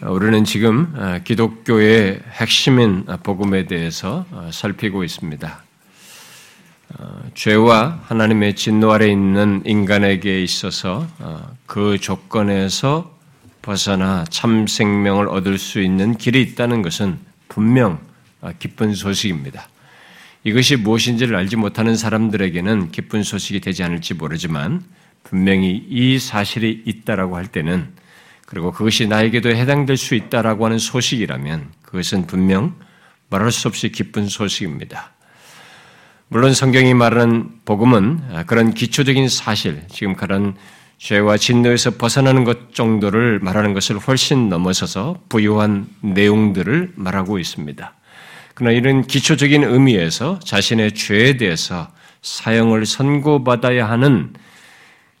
우리는 지금 어, 기독교의 핵심인 복음에 대해서 어, 살피고 있습니다. 어, 죄와 하나님의 진노 아래 있는 인간에게 있어서 그 조건에서 벗어나 참 생명을 얻을 수 있는 길이 있다는 것은 분명 기쁜 소식입니다. 이것이 무엇인지를 알지 못하는 사람들에게는 기쁜 소식이 되지 않을지 모르지만 분명히 이 사실이 있다라고 할 때는 그리고 그것이 나에게도 해당될 수 있다라고 하는 소식이라면 그것은 분명 말할 수 없이 기쁜 소식입니다. 물론 성경이 말하는 복음은 그런 기초적인 사실, 지금 그런 죄와 진노에서 벗어나는 것 정도를 말하는 것을 훨씬 넘어서서 부유한 내용들을 말하고 있습니다. 그러나 이런 기초적인 의미에서 자신의 죄에 대해서 사형을 선고받아야 하는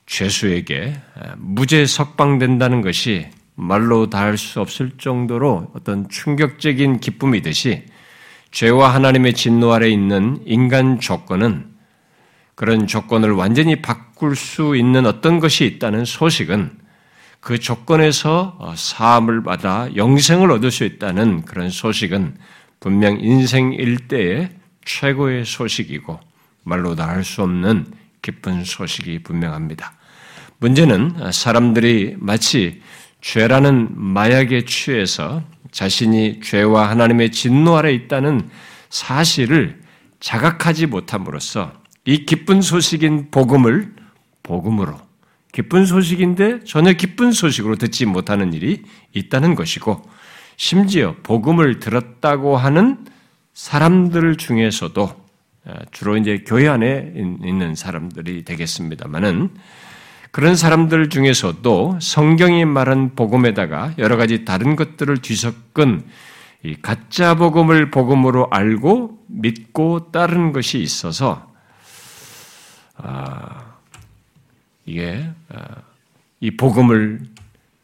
죄수에게 무죄 석방된다는 것이 말로 닿을 수 없을 정도로 어떤 충격적인 기쁨이듯이 죄와 하나님의 진노 아래 있는 인간 조건은 그런 조건을 완전히 바꿀 수 있는 어떤 것이 있다는 소식은 그 조건에서 사함을 받아 영생을 얻을 수 있다는 그런 소식은 분명 인생 일대의 최고의 소식이고 말로 닿을 수 없는 기쁜 소식이 분명합니다. 문제는 사람들이 마치 죄라는 마약에 취해서 자신이 죄와 하나님의 진노 아래 있다는 사실을 자각하지 못함으로써 이 기쁜 소식인 복음을 복음으로 기쁜 소식인데 전혀 기쁜 소식으로 듣지 못하는 일이 있다는 것이고 심지어 복음을 들었다고 하는 사람들 중에서도 어, 주로 이제 교회 안에 있는 사람들이 되겠습니다만은 그런 사람들 중에서도 성경이 말한 복음에다가 여러 가지 다른 것들을 뒤섞은 이 가짜 복음을 복음으로 알고 믿고 따르는 것이 있어서 아, 이게 아, 이 복음을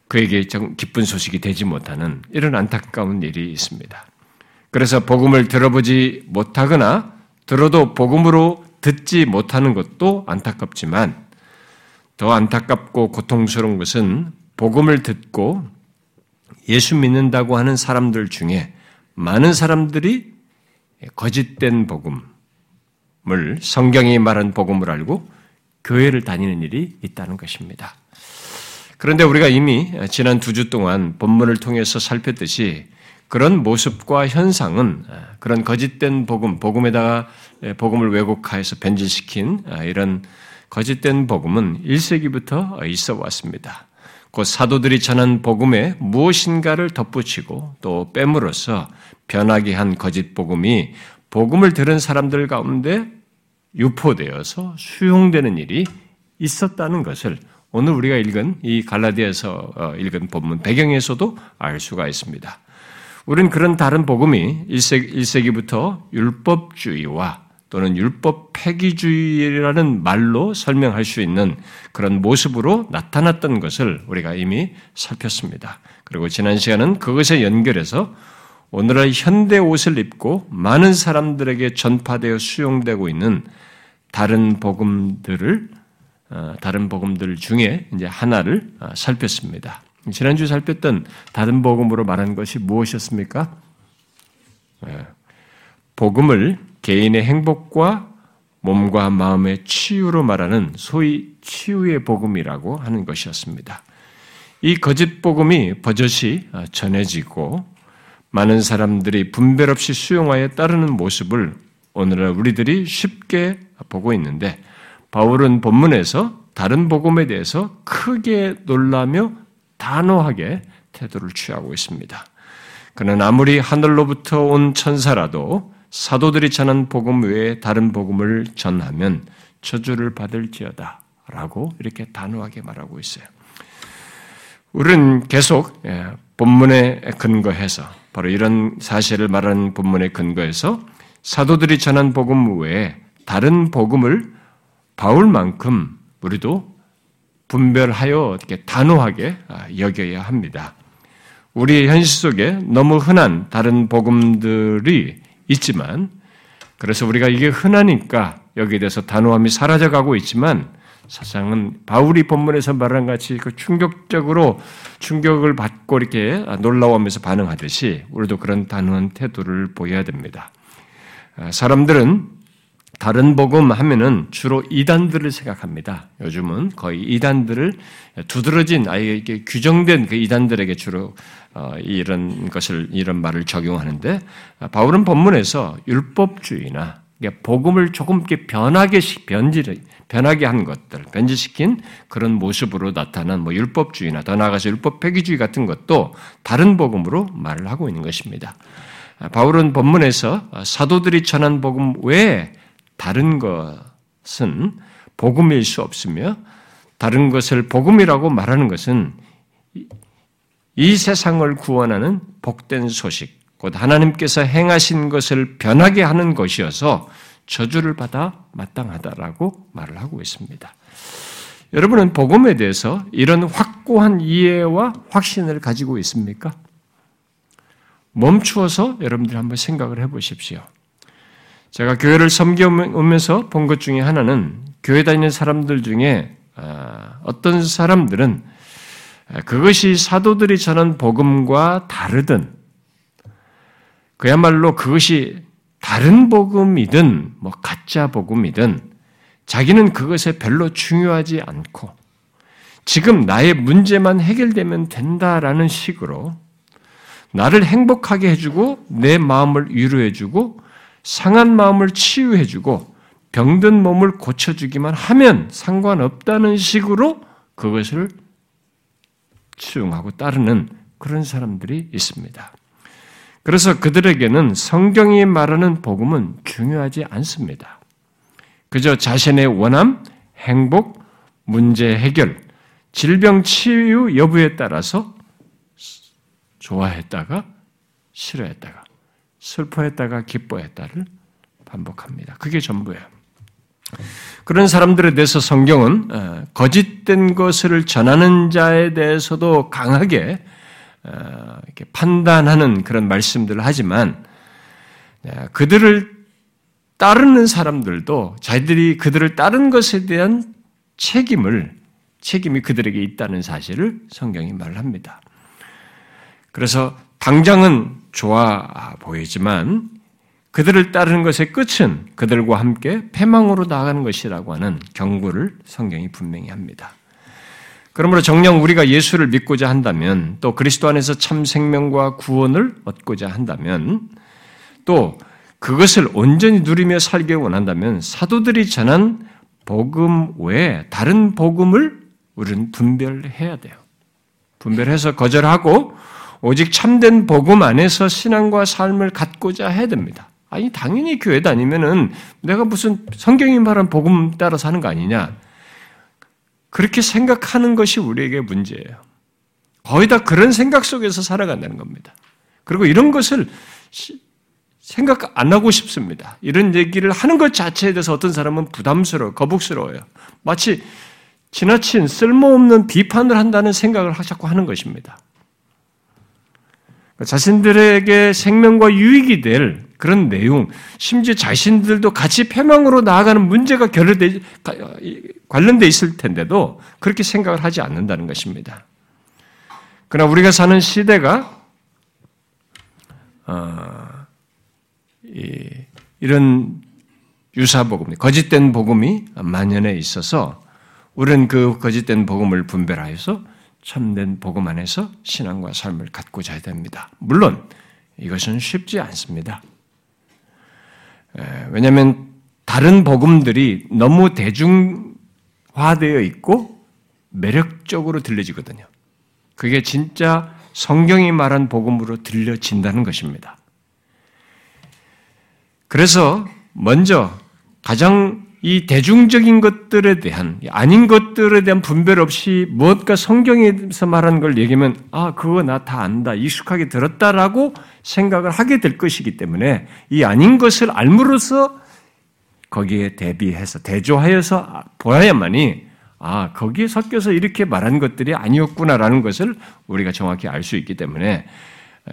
그에게 기쁜 소식이 되지 못하는 이런 안타까운 일이 있습니다. 그래서 복음을 들어보지 못하거나 들어도 복음으로 듣지 못하는 것도 안타깝지만 더 안타깝고 고통스러운 것은 복음을 듣고 예수 믿는다고 하는 사람들 중에 많은 사람들이 거짓된 복음을 성경이 말한 복음을 알고 교회를 다니는 일이 있다는 것입니다. 그런데 우리가 이미 지난 두 주 동안 본문을 통해서 살폈듯이 그런 모습과 현상은 그런 거짓된 복음, 복음에다가 복음을 왜곡하여서 변질시킨 이런 거짓된 복음은 1세기부터 있어 왔습니다. 곧 사도들이 전한 복음에 무엇인가를 덧붙이고 또 빼므로써 변하게 한 거짓 복음이 복음을 들은 사람들 가운데 유포되어서 수용되는 일이 있었다는 것을 오늘 우리가 읽은 이 갈라디아에서 어, 읽은 본문 배경에서도 알 수가 있습니다. 우리는 그런 다른 복음이 1세기, 부터 율법주의와 또는 율법 폐기주의라는 말로 설명할 수 있는 그런 모습으로 나타났던 것을 우리가 이미 살폈습니다. 그리고 지난 시간은 그것에 연결해서 오늘날 현대 옷을 입고 많은 사람들에게 전파되어 수용되고 있는 다른 복음들을 어, 다른 복음들 중에 이제 하나를 어, 살폈습니다. 지난주 살폈던 다른 복음으로 말하는 것이 무엇이었습니까? 예. 복음을 개인의 행복과 몸과 마음의 치유로 말하는 소위 치유의 복음이라고 하는 것이었습니다. 이 거짓 복음이 버젓이 어, 전해지고 많은 사람들이 분별 없이 수용하여 따르는 모습을 오늘날 우리들이 쉽게 보고 있는데 바울은 본문에서 다른 복음에 대해서 크게 놀라며 단호하게 태도를 취하고 있습니다. 그는 아무리 하늘로부터 온 천사라도 사도들이 전한 복음 외에 다른 복음을 전하면 저주를 받을지어다. 라고 이렇게 단호하게 말하고 있어요. 우리는 계속 예, 본문에 근거해서 바로 이런 사실을 말하는 본문에 근거해서 사도들이 전한 복음 외에 다른 복음을 바울만큼 우리도 분별하여 이렇게 단호하게 아, 여겨야 합니다. 우리의 현실 속에 너무 흔한 다른 복음들이 있지만, 그래서 우리가 이게 흔하니까 여기에 대해서 단호함이 사라져가고 있지만, 사상은 바울이 본문에서 말한 같이 그 충격적으로 충격을 받고 이렇게 놀라워하면서 반응하듯이 우리도 그런 단호한 태도를 보여야 됩니다. 아, 사람들은 다른 복음 하면은 주로 이단들을 생각합니다. 요즘은 거의 이단들을 두드러진 아예 규정된 그 이단들에게 주로 어, 이런 것을 이런 말을 적용하는데 아, 바울은 본문에서 율법주의나 복음을 조금 이렇게 변하게 변질 변하게 한 것들, 변질시킨 그런 모습으로 나타난 뭐 율법주의나 더 나아가서 율법 폐기주의 같은 것도 다른 복음으로 말을 하고 있는 것입니다. 아, 바울은 본문에서 사도들이 전한 복음 외에 다른 것은 복음일 수 없으며 다른 것을 복음이라고 말하는 것은 이 세상을 구원하는 복된 소식, 곧 하나님께서 행하신 것을 변하게 하는 것이어서 저주를 받아 마땅하다라고 말을 하고 있습니다. 여러분은 복음에 대해서 이런 확고한 이해와 확신을 가지고 있습니까? 멈추어서 여러분들이 한번 생각을 해 보십시오. 제가 교회를 섬겨오면서 본 것 중에 하나는 교회 다니는 사람들 중에 아, 어떤 사람들은 그것이 사도들이 전한 복음과 다르든 그야말로 그것이 다른 복음이든 뭐 가짜 복음이든 자기는 그것에 별로 중요하지 않고 지금 나의 문제만 해결되면 된다라는 식으로 나를 행복하게 해주고 내 마음을 위로해주고 상한 마음을 치유해주고 병든 몸을 고쳐주기만 하면 상관없다는 식으로 그것을 수용하고 따르는 그런 사람들이 있습니다. 그래서 그들에게는 성경이 말하는 복음은 중요하지 않습니다. 그저 자신의 원함, 행복, 문제 해결, 질병 치유 여부에 따라서 좋아했다가 싫어했다가 슬퍼했다가 기뻐했다를 반복합니다. 그게 전부예요. 그런 사람들에 대해서 성경은 어, 거짓된 것을 전하는 자에 대해서도 강하게 어, 판단하는 그런 말씀들을 하지만 네, 그들을 따르는 사람들도 자기들이 그들을 따른 것에 대한 책임을 책임이 그들에게 있다는 사실을 성경이 말합니다. 그래서 당장은 좋아 보이지만 그들을 따르는 것의 끝은 그들과 함께 패망으로 나아가는 것이라고 하는 경고를 성경이 분명히 합니다. 그러므로 정녕 우리가 예수를 믿고자 한다면 또 그리스도 안에서 참 생명과 구원을 얻고자 한다면 또 그것을 온전히 누리며 살기 원한다면 사도들이 전한 복음 외에 다른 복음을 우리는 분별해야 돼요. 분별해서 거절하고 오직 참된 복음 안에서 신앙과 삶을 갖고자 해야 됩니다. 아니 당연히 교회 다니면은 내가 무슨 성경이 말한 복음 따라 사는 거 아니냐? 그렇게 생각하는 것이 우리에게 문제예요. 거의 다 그런 생각 속에서 살아간다는 겁니다. 그리고 이런 것을 생각 안 하고 싶습니다. 이런 얘기를 하는 것 자체에 대해서 어떤 사람은 부담스러워, 거북스러워요. 마치 지나친 쓸모없는 비판을 한다는 생각을 자꾸 하는 것입니다. 자신들에게 생명과 유익이 될 그런 내용, 심지어 자신들도 같이 패망으로 나아가는 문제가 결여돼, 관련돼 있을 텐데도 그렇게 생각을 하지 않는다는 것입니다. 그러나 우리가 사는 시대가, 어, 이, 이런 유사 복음, 거짓된 복음이 만연해 있어서 우리는 그 거짓된 복음을 분별하여서 참된 복음 안에서 신앙과 삶을 갖고자 해야 됩니다. 물론 이것은 쉽지 않습니다. 왜냐하면 다른 복음들이 너무 대중화되어 있고 매력적으로 들려지거든요. 그게 진짜 성경이 말한 복음으로 들려진다는 것입니다. 그래서 먼저 가장 이 대중적인 것들에 대한 아닌 것들에 대한 분별 없이 무엇과 성경에서 말하는 걸 얘기하면 아 그거 나 다 안다 익숙하게 들었다라고 생각을 하게 될 것이기 때문에 이 아닌 것을 알므로써 거기에 대비해서 대조하여서 보아야만이 아 거기에 섞여서 이렇게 말한 것들이 아니었구나라는 것을 우리가 정확히 알 수 있기 때문에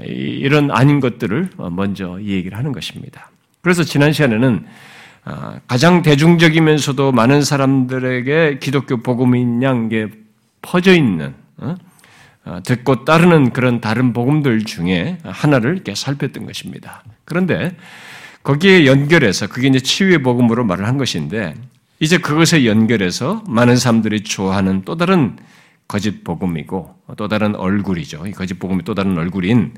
이런 아닌 것들을 먼저 얘기를 하는 것입니다. 그래서 지난 시간에는 아, 가장 대중적이면서도 많은 사람들에게 기독교 복음인 양게 퍼져 있는 어? 아, 듣고 따르는 그런 다른 복음들 중에 하나를 이렇게 살폈던 것입니다. 그런데 거기에 연결해서 그게 이제 치유의 복음으로 말을 한 것인데 이제 그것에 연결해서 많은 사람들이 좋아하는 또 다른 거짓 복음이고 또 다른 얼굴이죠. 이 거짓 복음의 또 다른 얼굴인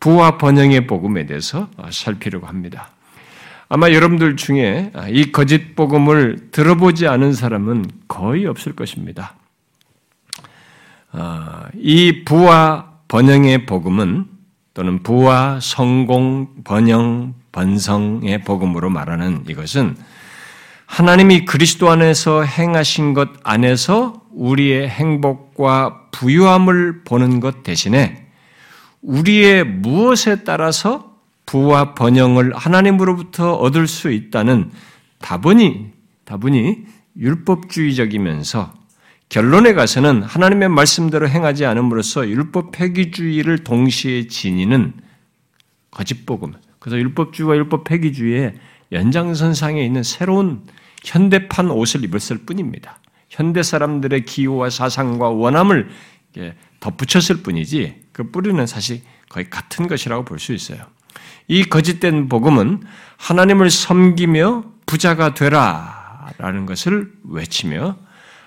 부와 번영의 복음에 대해서 살피려고 합니다. 아마 여러분들 중에 이 거짓 복음을 들어보지 않은 사람은 거의 없을 것입니다. 아, 이 부와 번영의 복음은 또는 부와 성공, 번영, 번성의 복음으로 말하는 이것은 하나님이 그리스도 안에서 행하신 것 안에서 우리의 행복과 부유함을 보는 것 대신에 우리의 무엇에 따라서 부와 번영을 하나님으로부터 얻을 수 있다는 다분히 다분히 율법주의적이면서 결론에 가서는 하나님의 말씀대로 행하지 않음으로써 율법 폐기주의를 동시에 지니는 거짓복음. 그래서 율법주의와 율법 폐기주의의 연장선상에 있는 새로운 현대판 옷을 입었을 뿐입니다. 현대 사람들의 기호와 사상과 원함을 덧붙였을 뿐이지 그 뿌리는 사실 거의 같은 것이라고 볼 수 있어요. 이 거짓된 복음은 하나님을 섬기며 부자가 되라라는 것을 외치며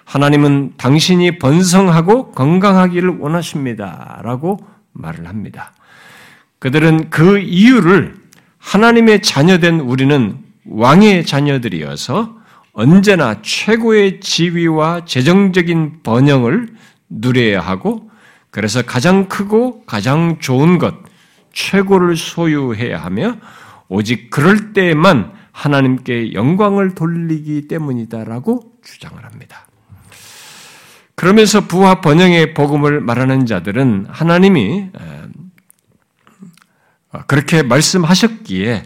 하나님은 당신이 번성하고 건강하기를 원하십니다라고 말을 합니다. 그들은 그 이유를 하나님의 자녀된 우리는 왕의 자녀들이어서 언제나 최고의 지위와 재정적인 번영을 누려야 하고 그래서 가장 크고 가장 좋은 것, 최고를 소유해야 하며 오직 그럴 때에만 하나님께 영광을 돌리기 때문이다라고 주장을 합니다. 그러면서 부와 번영의 복음을 말하는 자들은 하나님이 그렇게 말씀하셨기에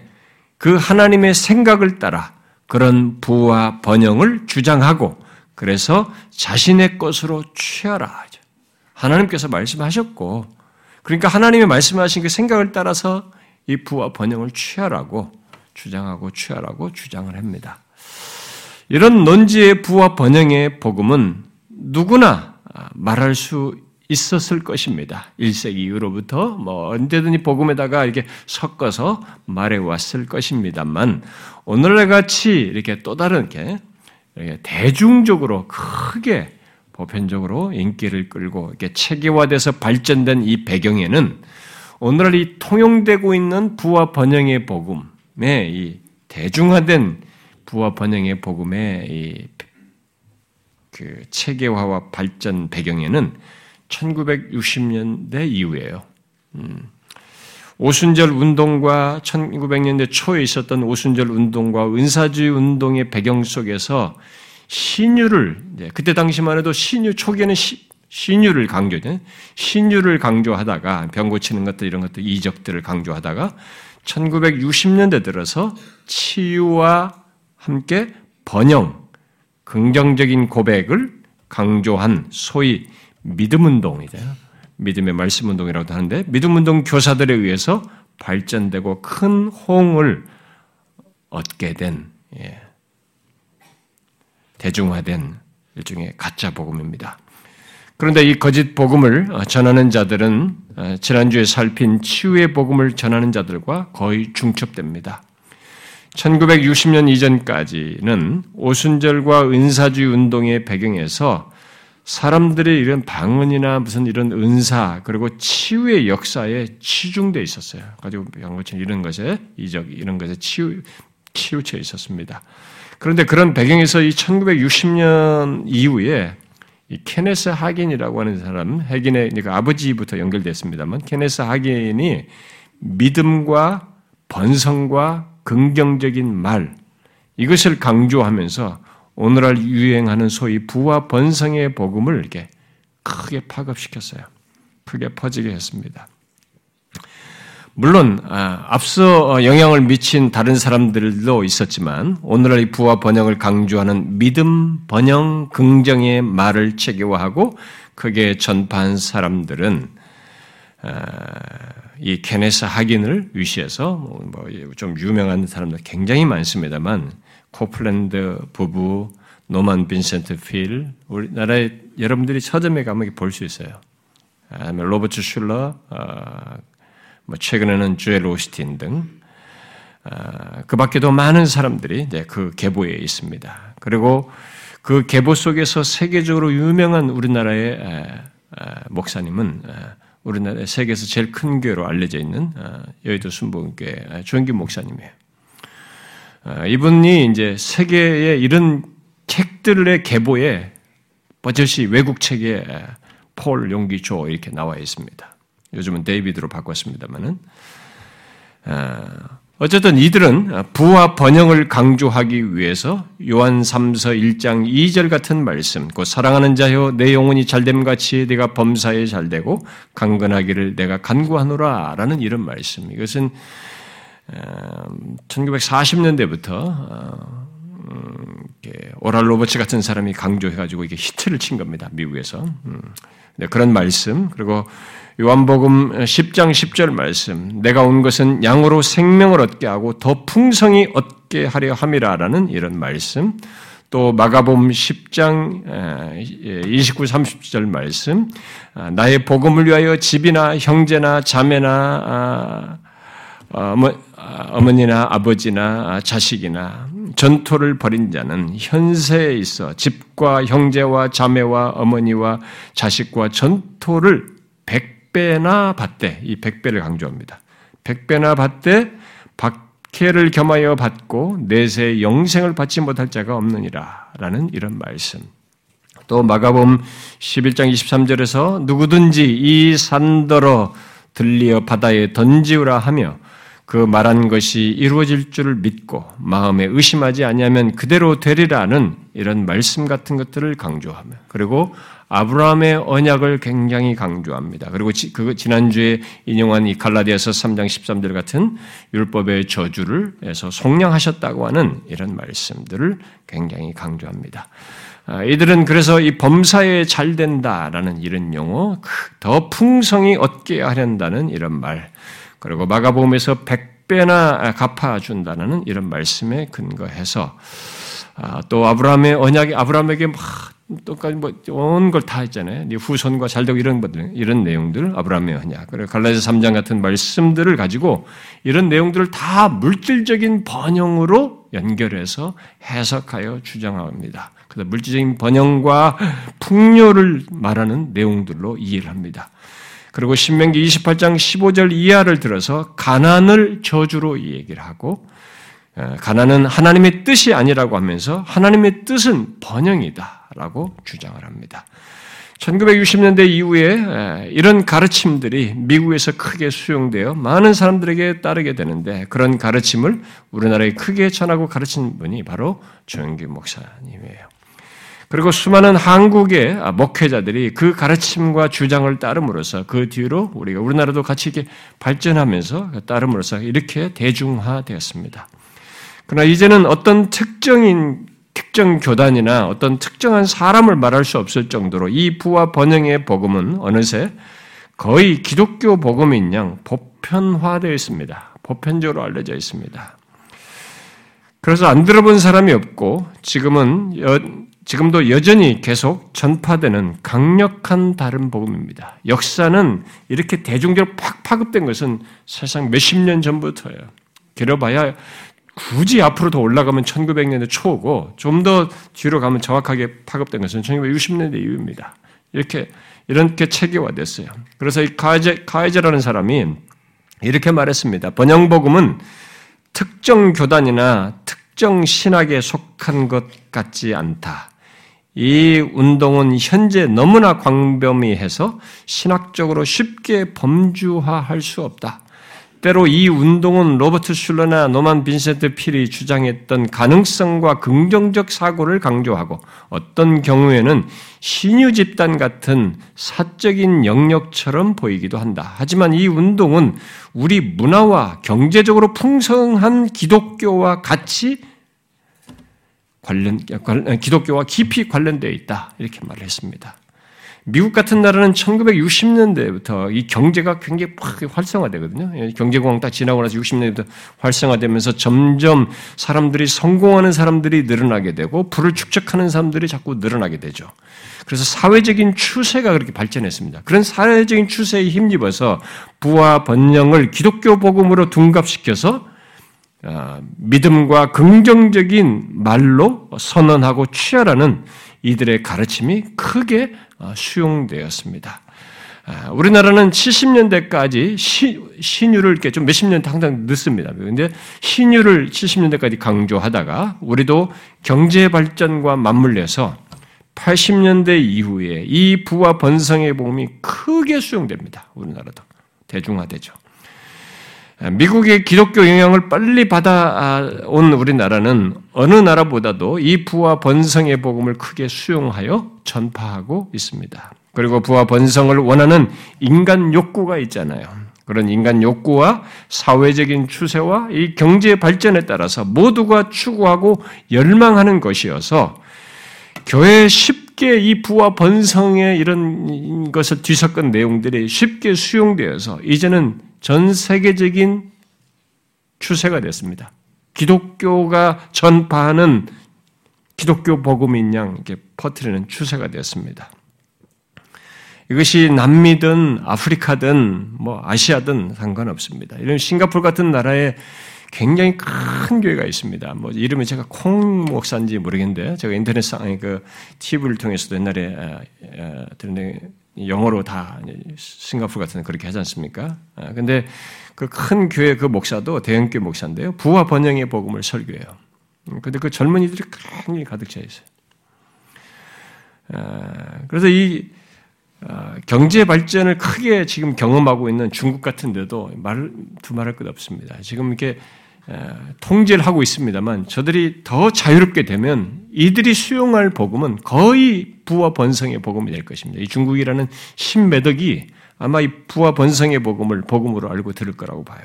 그 하나님의 생각을 따라 그런 부와 번영을 주장하고 그래서 자신의 것으로 취하라. 하나님께서 말씀하셨고 그러니까 하나님의 말씀하신 그 생각을 따라서 이 부와 번영을 취하라고 주장하고 취하라고 주장을 합니다. 이런 논지의 부와 번영의 복음은 누구나 말할 수 있었을 것입니다. 1세기 이후로부터 뭐 언제든지 복음에다가 이렇게 섞어서 말해 왔을 것입니다만 오늘날 같이 이렇게 또 다른 게 대중적으로 크게 보편적으로 인기를 끌고 이렇게 체계화돼서 발전된 이 배경에는 오늘날 이 통용되고 있는 부와 번영의 복음의 이 대중화된 부와 번영의 복음의 이 그 체계화와 발전 배경에는 1960년대 이후에요. 음. 오순절 운동과 1900년대 초에 있었던 오순절 운동과 은사주의 운동의 배경 속에서 신유를 그때 당시만 해도 신유 초기에는 시, 신유를 강조죠. 신유를 강조하다가 병 고치는 것들 이런 것들 이적들을 강조하다가 1960년대 들어서 치유와 함께 번영, 긍정적인 고백을 강조한 소위 믿음 운동이죠. 믿음의 말씀 운동이라고도 하는데 믿음 운동 교사들에 의해서 발전되고 큰 호응을 얻게 된 예, 대중화된 일종의 가짜 복음입니다. 그런데 이 거짓 복음을 전하는 자들은 어, 지난주에 살핀 치유의 복음을 전하는 자들과 거의 중첩됩니다. 1960년 이전까지는 오순절과 은사주의 운동의 배경에서 사람들의 이런 방언이나 무슨 이런 은사 그리고 치유의 역사에 치중돼 있었어요. 가지고 병고침 이런 것에 이적 이런 것에 치유 치우쳐 있었습니다. 그런데 그런 배경에서 이 1960년 이후에 이 케네스 하긴이라고 하는 사람, 하긴의 그러니까 아버지부터 연결됐습니다만 케네스 하긴이 믿음과 번성과 긍정적인 말 이것을 강조하면서 오늘날 유행하는 소위 부와 번성의 복음을 이렇게 크게 파급시켰어요. 크게 퍼지게 했습니다. 물론 아, 앞서 영향을 미친 다른 사람들도 있었지만 오늘날 이 부와 번영을 강조하는 믿음, 번영, 긍정의 말을 체계화하고 크게 전파한 사람들은 아, 이 케네스 해긴을 위시해서 뭐 좀 유명한 사람들 굉장히 많습니다만 코플랜드 부부, 노만 빈센트 필, 우리나라에 여러분들이 서점에 가면 볼 수 있어요. 로버트 슐러, 어, 뭐 최근에는 조엘 오스틴 등, 어, 그 밖에도 많은 사람들이 그 계보에 있습니다. 그리고 그 계보 속에서 세계적으로 유명한 우리나라의 목사님은 우리나라 세계에서 제일 큰 교회로 알려져 있는 어, 여의도 순복음교회 조기 목사님이에요. 이분이 이제 세계의 이런 책들의 계보에 버젓이 외국 책에 폴 용기 조 이렇게 나와 있습니다. 요즘은 데이비드로 바꿨습니다만은 어쨌든 이들은 부와 번영을 강조하기 위해서 요한 3서 1장 2절 같은 말씀, 곧 사랑하는 자여 내 영혼이 잘됨 같이 네가 범사에 잘되고 강건하기를 내가 간구하노라라는 이런 말씀. 이것은 1940년대부터 음, 오랄 로버츠 같은 사람이 강조해가지고 이게 히트를 친 겁니다. 미국에서. 음, 네, 그런 말씀. 그리고 요한복음 10장 10절 말씀. 내가 온 것은 양으로 생명을 얻게 하고 더 풍성히 얻게 하려 함이라라는 이런 말씀. 또 마가복음 10장 29, 30절 말씀. 아, 나의 복음을 위하여 집이나 형제나 자매나 아, 어, 어머니나 아버지나 자식이나 전토를 벌인 자는 현세에 있어 집과 형제와 자매와 어머니와 자식과 전토를 백배나 받되 이 백배를 강조합니다. 백배나 받되 박해를 겸하여 받고 내세 영생을 받지 못할 자가 없느니라라는 이런 말씀. 또 마가복음 11장 23절에서 누구든지 이 산더러 들리어 바다에 던지우라 하며 그 말한 것이 이루어질 줄을 믿고 마음에 의심하지 아니하면 그대로 되리라는 이런 말씀 같은 것들을 강조하며 그리고 아브라함의 언약을 굉장히 강조합니다. 그리고 지, 그 지난주에 인용한 이 갈라디아서 3장 13절 같은 율법의 저주를 해서 속량하셨다고 하는 이런 말씀들을 굉장히 강조합니다. 아, 이들은 그래서 이 범사에 잘 된다라는 이런 용어, 더 풍성히 얻게 하련다는 이런 말, 그리고 마가복음에서 100배나 갚아준다는 이런 말씀에 근거해서 아, 또 아브라함의 언약이 아브라함에게 막 똑같이 뭐온 걸 다 했잖아요. 네 후손과 잘 되고 이런 것들, 이런 내용들 아브라함의 언약. 그리고 갈라디아 3장 같은 말씀들을 가지고 이런 내용들을 다 물질적인 번영으로 연결해서 해석하여 주장합니다. 그래서 물질적인 번영과 풍요를 말하는 내용들로 이해를 합니다. 그리고 신명기 28장 15절 이하를 들어서 가난을 저주로 얘기를 하고 어, 가난은 하나님의 뜻이 아니라고 하면서 하나님의 뜻은 번영이다 라고 주장을 합니다. 1960년대 이후에 이런 가르침들이 미국에서 크게 수용되어 많은 사람들에게 따르게 되는데 그런 가르침을 우리나라에 크게 전하고 가르친 분이 바로 조영기 목사님이에요. 그리고 수많은 한국의 목회자들이 그 가르침과 주장을 따름으로써 그 뒤로 우리가 우리나라도 같이 이렇게 발전하면서 따름으로써 이렇게 대중화되었습니다. 그러나 이제는 어떤 특정인 특정 교단이나 어떤 특정한 사람을 말할 수 없을 정도로 이 부와 번영의 복음은 어느새 거의 기독교 복음인 양 보편화되어 있습니다. 보편적으로 알려져 있습니다. 그래서 안 들어본 사람이 없고 지금은 지금도 여전히 계속 전파되는 강력한 다른 복음입니다. 역사는 이렇게 대중적으로 팍 파급된 것은 사실상 몇십 년 전부터예요. 길어봐야 굳이 앞으로 더 올라가면 1900년대 초고 좀 더 뒤로 가면 정확하게 파급된 것은 1960년대 이후입니다. 이렇게 이렇게 체계화됐어요. 그래서 이 카이제, 카이제라는 사람이 이렇게 말했습니다. 번영복음은 특정 교단이나 특정 신학에 속한 것 같지 않다. 이 운동은 현재 너무나 광범위해서 신학적으로 쉽게 범주화할 수 없다. 때로 이 운동은 로버트 슐러나 노만 빈센트 필이 주장했던 가능성과 긍정적 사고를 강조하고 어떤 경우에는 신유 집단 같은 사적인 영역처럼 보이기도 한다. 하지만 이 운동은 우리 문화와 경제적으로 풍성한 기독교와 같이 관련 기독교와 깊이 관련되어 있다 이렇게 말을 했습니다. 미국 같은 나라는 1960년대부터 이 경제가 굉장히 팍 활성화되거든요. 예, 경제공황 딱 지나고 나서 60년대부터 활성화되면서 점점 사람들이 성공하는 사람들이 늘어나게 되고 부를 축적하는 사람들이 자꾸 늘어나게 되죠. 그래서 사회적인 추세가 그렇게 발전했습니다. 그런 사회적인 추세에 힘입어서 부와 번영을 기독교 복음으로 둔갑시켜서 아, 믿음과 긍정적인 말로 선언하고 취하라는 이들의 가르침이 크게 어, 수용되었습니다. 아, 우리나라는 70년대까지 신유를 이렇게 좀 몇십 년 항상 늦습니다. 그런데 신유를 70년대까지 강조하다가 우리도 경제 발전과 맞물려서 80년대 이후에 이 부와 번성의 복음이 크게 수용됩니다. 우리나라도 대중화되죠. 미국의 기독교 영향을 빨리 받아온 우리나라는 어느 나라보다도 이 부와 번성의 복음을 크게 수용하여 전파하고 있습니다. 그리고 부와 번성을 원하는 인간 욕구가 있잖아요. 그런 인간 욕구와 사회적인 추세와 이 경제 발전에 따라서 모두가 추구하고 열망하는 것이어서 교회 쉽게 이 부와 번성의 이런 것을 뒤섞은 내용들이 쉽게 수용되어서 이제는 전 세계적인 추세가 됐습니다. 기독교가 전파하는 기독교 복음인 양 이렇게 퍼뜨리는 추세가 됐습니다. 이것이 남미든 아프리카든 뭐 아시아든 상관없습니다. 이런 싱가폴 같은 나라에 굉장히 큰 교회가 있습니다. 뭐 이름은 제가 콩 목사인지 모르겠는데 제가 인터넷상에 그 TV를 통해서도 옛날에 들은 영어로 다 싱가포르 같은 데 그렇게 하지 않습니까? 아, 근데 그 큰 교회 그 목사도 대형교회 목사인데요. 부와 번영의 복음을 설교해요. 음, 근데 그 젊은이들이 굉장히 가득 차 있어요. 아, 그래서 이 아, 경제 발전을 크게 지금 경험하고 있는 중국 같은 데도 말, 두말할 것 없습니다. 지금 이렇게 통제를 하고 있습니다만 저들이 더 자유롭게 되면 이들이 수용할 복음은 거의 부와 번성의 복음이 될 것입니다. 이 중국이라는 신매덕이 아마 이 부와 번성의 복음을 복음으로 알고 들을 거라고 봐요.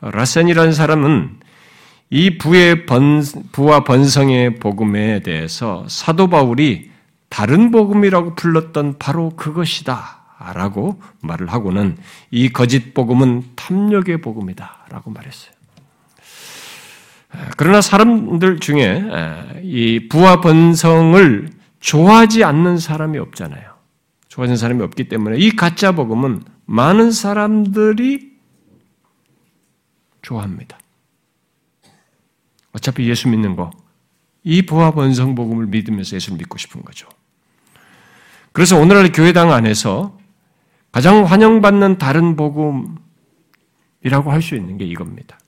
라센이라는 사람은 이 부의 번, 부와 번성의 복음에 대해서 사도 바울이 다른 복음이라고 불렀던 바로 그것이다. 라고 말을 하고는 이 거짓 복음은 탐욕의 복음이다. 라고 말했어요. 그러나 사람들 중에 이 부와 번성을 좋아하지 않는 사람이 없잖아요. 좋아하는 사람이 없기 때문에 이 가짜 복음은 많은 사람들이 좋아합니다. 어차피 예수 믿는 거, 이 부와 번성 복음을 믿으면서 예수를 믿고 싶은 거죠. 그래서 오늘날 교회당 안에서 가장 환영받는 다른 복음이라고 할 수 있는 게 이겁니다.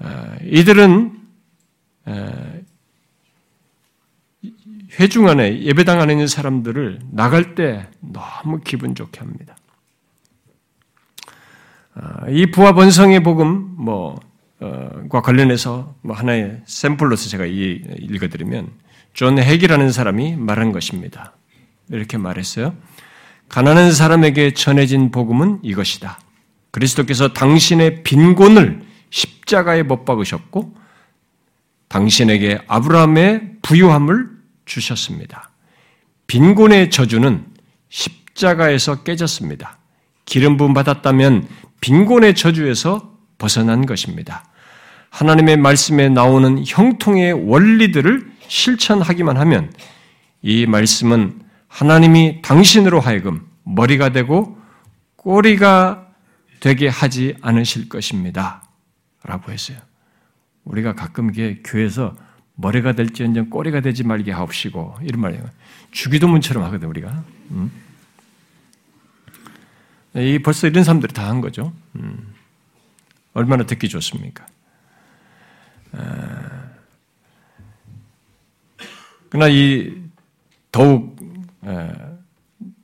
어, 이들은 어, 회중 안에 예배당 안에 있는 사람들을 나갈 때 너무 기분 좋게 합니다. 어, 이 부와 번성의 복음 뭐과 관련해서 뭐 하나의 샘플로서 제가 읽어드리면 존 해기라는 사람이 말한 것입니다. 이렇게 말했어요. 가난한 사람에게 전해진 복음은 이것이다. 그리스도께서 당신의 빈곤을 십자가에 못 박으셨고 당신에게 아브라함의 부유함을 주셨습니다. 빈곤의 저주는 십자가에서 깨졌습니다. 기름 부음 받았다면 빈곤의 저주에서 벗어난 것입니다. 하나님의 말씀에 나오는 형통의 원리들을 실천하기만 하면 이 말씀은 하나님이 당신으로 하여금 머리가 되고 꼬리가 되게 하지 않으실 것입니다. 라고 했어요. 우리가 가끔 이게 교회에서 머리가 될지언정 꼬리가 되지 말게 하옵시고 이런 말이에요. 주기도문처럼 하거든 우리가. 음. 이 벌써 이런 사람들이 다 한 거죠. 음. 얼마나 듣기 좋습니까? 아. 그러나 이 더욱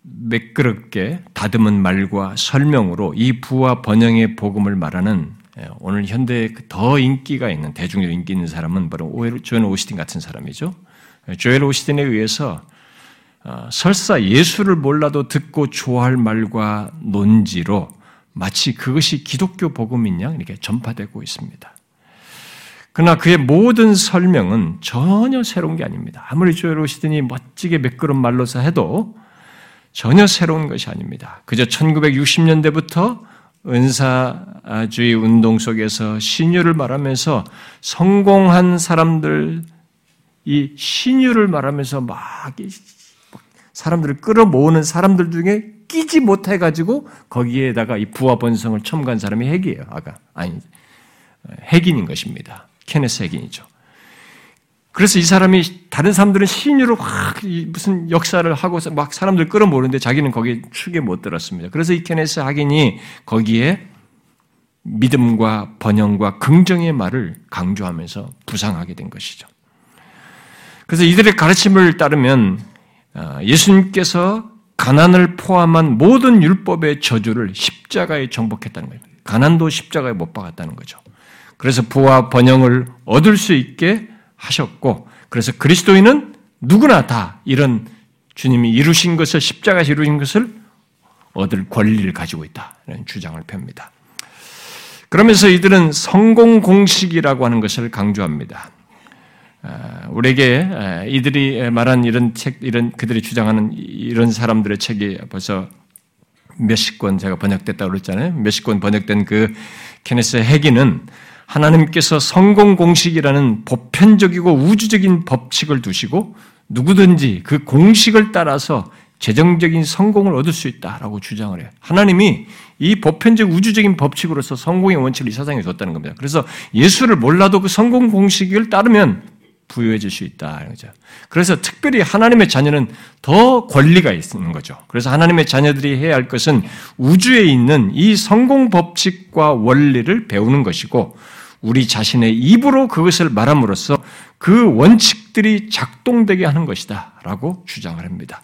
매끄럽게 다듬은 말과 설명으로 이 부와 번영의 복음을 말하는 예, 오늘 현대에 그더 인기가 있는 대중적 인기 있는 사람은 바로 조엘 오스틴 같은 사람이죠. 예, 조엘 오스틴에 의해서 어, 설사 예수를 몰라도 듣고 좋아할 말과 논지로 마치 그것이 기독교 복음인 양 이렇게 전파되고 있습니다. 그러나 그의 모든 설명은 전혀 새로운 게 아닙니다. 아무리 조여로시더니 멋지게 매끄러운 말로서 해도 전혀 새로운 것이 아닙니다. 그저 1960년대부터 은사주의 운동 속에서 신유를 말하면서 성공한 사람들, 이 신유를 말하면서 막 사람들을 끌어모으는 사람들 중에 끼지 못해 가지고 거기에다가 이 부와 번성을 첨가한 사람이 핵이에요. 아까 아니 핵인인 것입니다. 케네스 핵인이죠. 그래서 이 사람이 다른 사람들은 신유로 확 무슨 역사를 하고 막 사람들 끌어모으는데 자기는 거기에 축에 못 들었습니다. 그래서 이 케네스 학인이 거기에 믿음과 번영과 긍정의 말을 강조하면서 부상하게 된 것이죠. 그래서 이들의 가르침을 따르면 아, 예수님께서 가난을 포함한 모든 율법의 저주를 십자가에 정복했다는 거예요. 가난도 십자가에 못 박았다는 거죠. 그래서 부와 번영을 얻을 수 있게 하셨고, 그래서 그리스도인은 누구나 다 이런 주님이 이루신 것을, 십자가에서 이루신 것을 얻을 권리를 가지고 있다. 는 주장을 펴니다. 그러면서 이들은 성공 공식이라고 하는 것을 강조합니다. 아, 우리에게 아, 이들이 말한 이런 책, 이런 그들이 주장하는 이런 사람들의 책이 벌써 몇십 권 제가 번역됐다고 그랬잖아요. 몇십 권 번역된 그 케네스 해기는 하나님께서 성공 공식이라는 보편적이고 우주적인 법칙을 두시고 누구든지 그 공식을 따라서 재정적인 성공을 얻을 수 있다라고 주장을 해요. 하나님이 이 보편적 우주적인 법칙으로서 성공의 원칙을 이 세상에 뒀다는 겁니다. 그래서 예수를 몰라도 그 성공 공식을 따르면 부여해질 수 있다. 그래서 특별히 하나님의 자녀는 더 권리가 있는 거죠. 그래서 하나님의 자녀들이 해야 할 것은 우주에 있는 이 성공 법칙과 원리를 배우는 것이고 우리 자신의 입으로 그것을 말함으로써 그 원칙들이 작동되게 하는 것이다. 라고 주장을 합니다.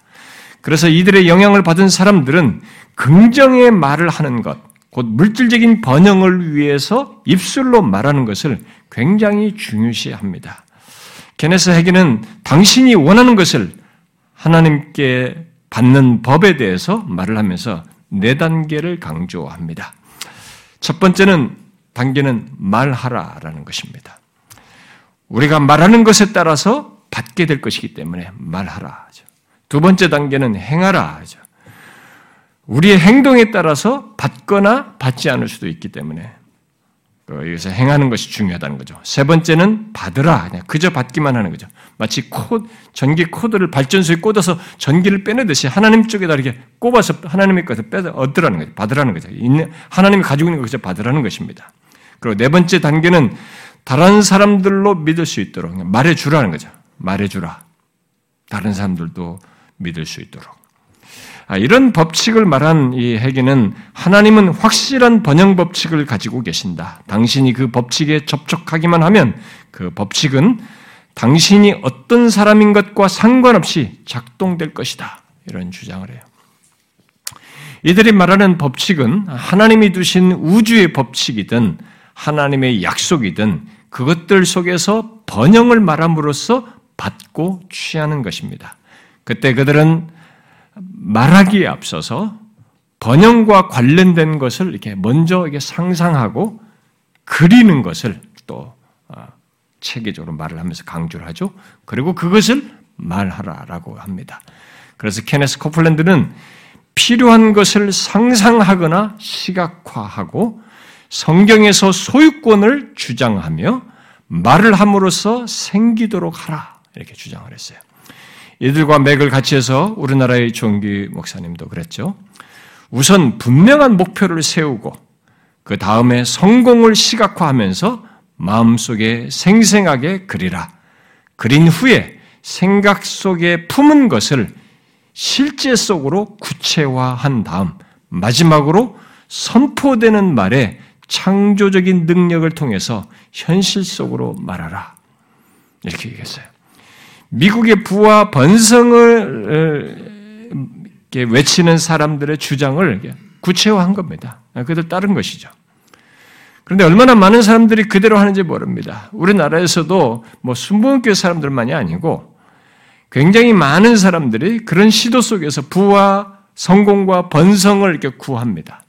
그래서 이들의 영향을 받은 사람들은 긍정의 말을 하는 것, 곧 물질적인 번영을 위해서 입술로 말하는 것을 굉장히 중요시 합니다. 게네스 회기는 당신이 원하는 것을 하나님께 받는 법에 대해서 말을 하면서 네 단계를 강조합니다. 첫 번째는 단계는 말하라라는 것입니다. 우리가 말하는 것에 따라서 받게 될 것이기 때문에 말하라. 두 번째 단계는 행하라. 우리의 행동에 따라서 받거나 받지 않을 수도 있기 때문에 여기서 행하는 것이 중요하다는 거죠. 세 번째는 받으라. 그냥 그저 받기만 하는 거죠. 마치 코, 전기 코드를 발전소에 꽂아서 전기를 빼내듯이 하나님 쪽에다 이렇게 꼽아서 하나님의 것을 빼서 얻으라는 거죠. 받으라는 거죠. 있는, 하나님이 가지고 있는 것을 받으라는 것입니다. 그리고 네 번째 단계는 다른 사람들로 믿을 수 있도록 말해주라는 거죠. 말해주라. 다른 사람들도 믿을 수 있도록. 아, 이런 법칙을 말한 이 해계는 하나님은 확실한 번영 법칙을 가지고 계신다. 당신이 그 법칙에 접촉하기만 하면 그 법칙은 당신이 어떤 사람인 것과 상관없이 작동될 것이다. 이런 주장을 해요. 이들이 말하는 법칙은 하나님이 두신 우주의 법칙이든 하나님의 약속이든 그것들 속에서 번영을 말함으로써 받고 취하는 것입니다. 그때 그들은 말하기에 앞서서 번영과 관련된 것을 이렇게 먼저 이게 상상하고 그리는 것을 또 어, 체계적으로 말을 하면서 강조를 하죠. 그리고 그것을 말하라라고 합니다. 그래서 케네스 코플랜드는 필요한 것을 상상하거나 시각화하고 성경에서 소유권을 주장하며 말을 함으로써 생기도록 하라 이렇게 주장을 했어요. 이들과 맥을 같이 해서 우리나라의 종기 목사님도 그랬죠. 우선 분명한 목표를 세우고 그 다음에 성공을 시각화하면서 마음속에 생생하게 그리라. 그린 후에 생각 속에 품은 것을 실제 속으로 구체화한 다음 마지막으로 선포되는 말에 창조적인 능력을 통해서 현실 속으로 말하라. 이렇게 얘기했어요. 미국의 부와 번성을 외치는 사람들의 주장을 구체화한 겁니다. 그들 따른 것이죠. 그런데 얼마나 많은 사람들이 그대로 하는지 모릅니다. 우리나라에서도 뭐 순복음교회 사람들만이 아니고 굉장히 많은 사람들이 그런 시도 속에서 부와 성공과 번성을 이렇게 구합니다.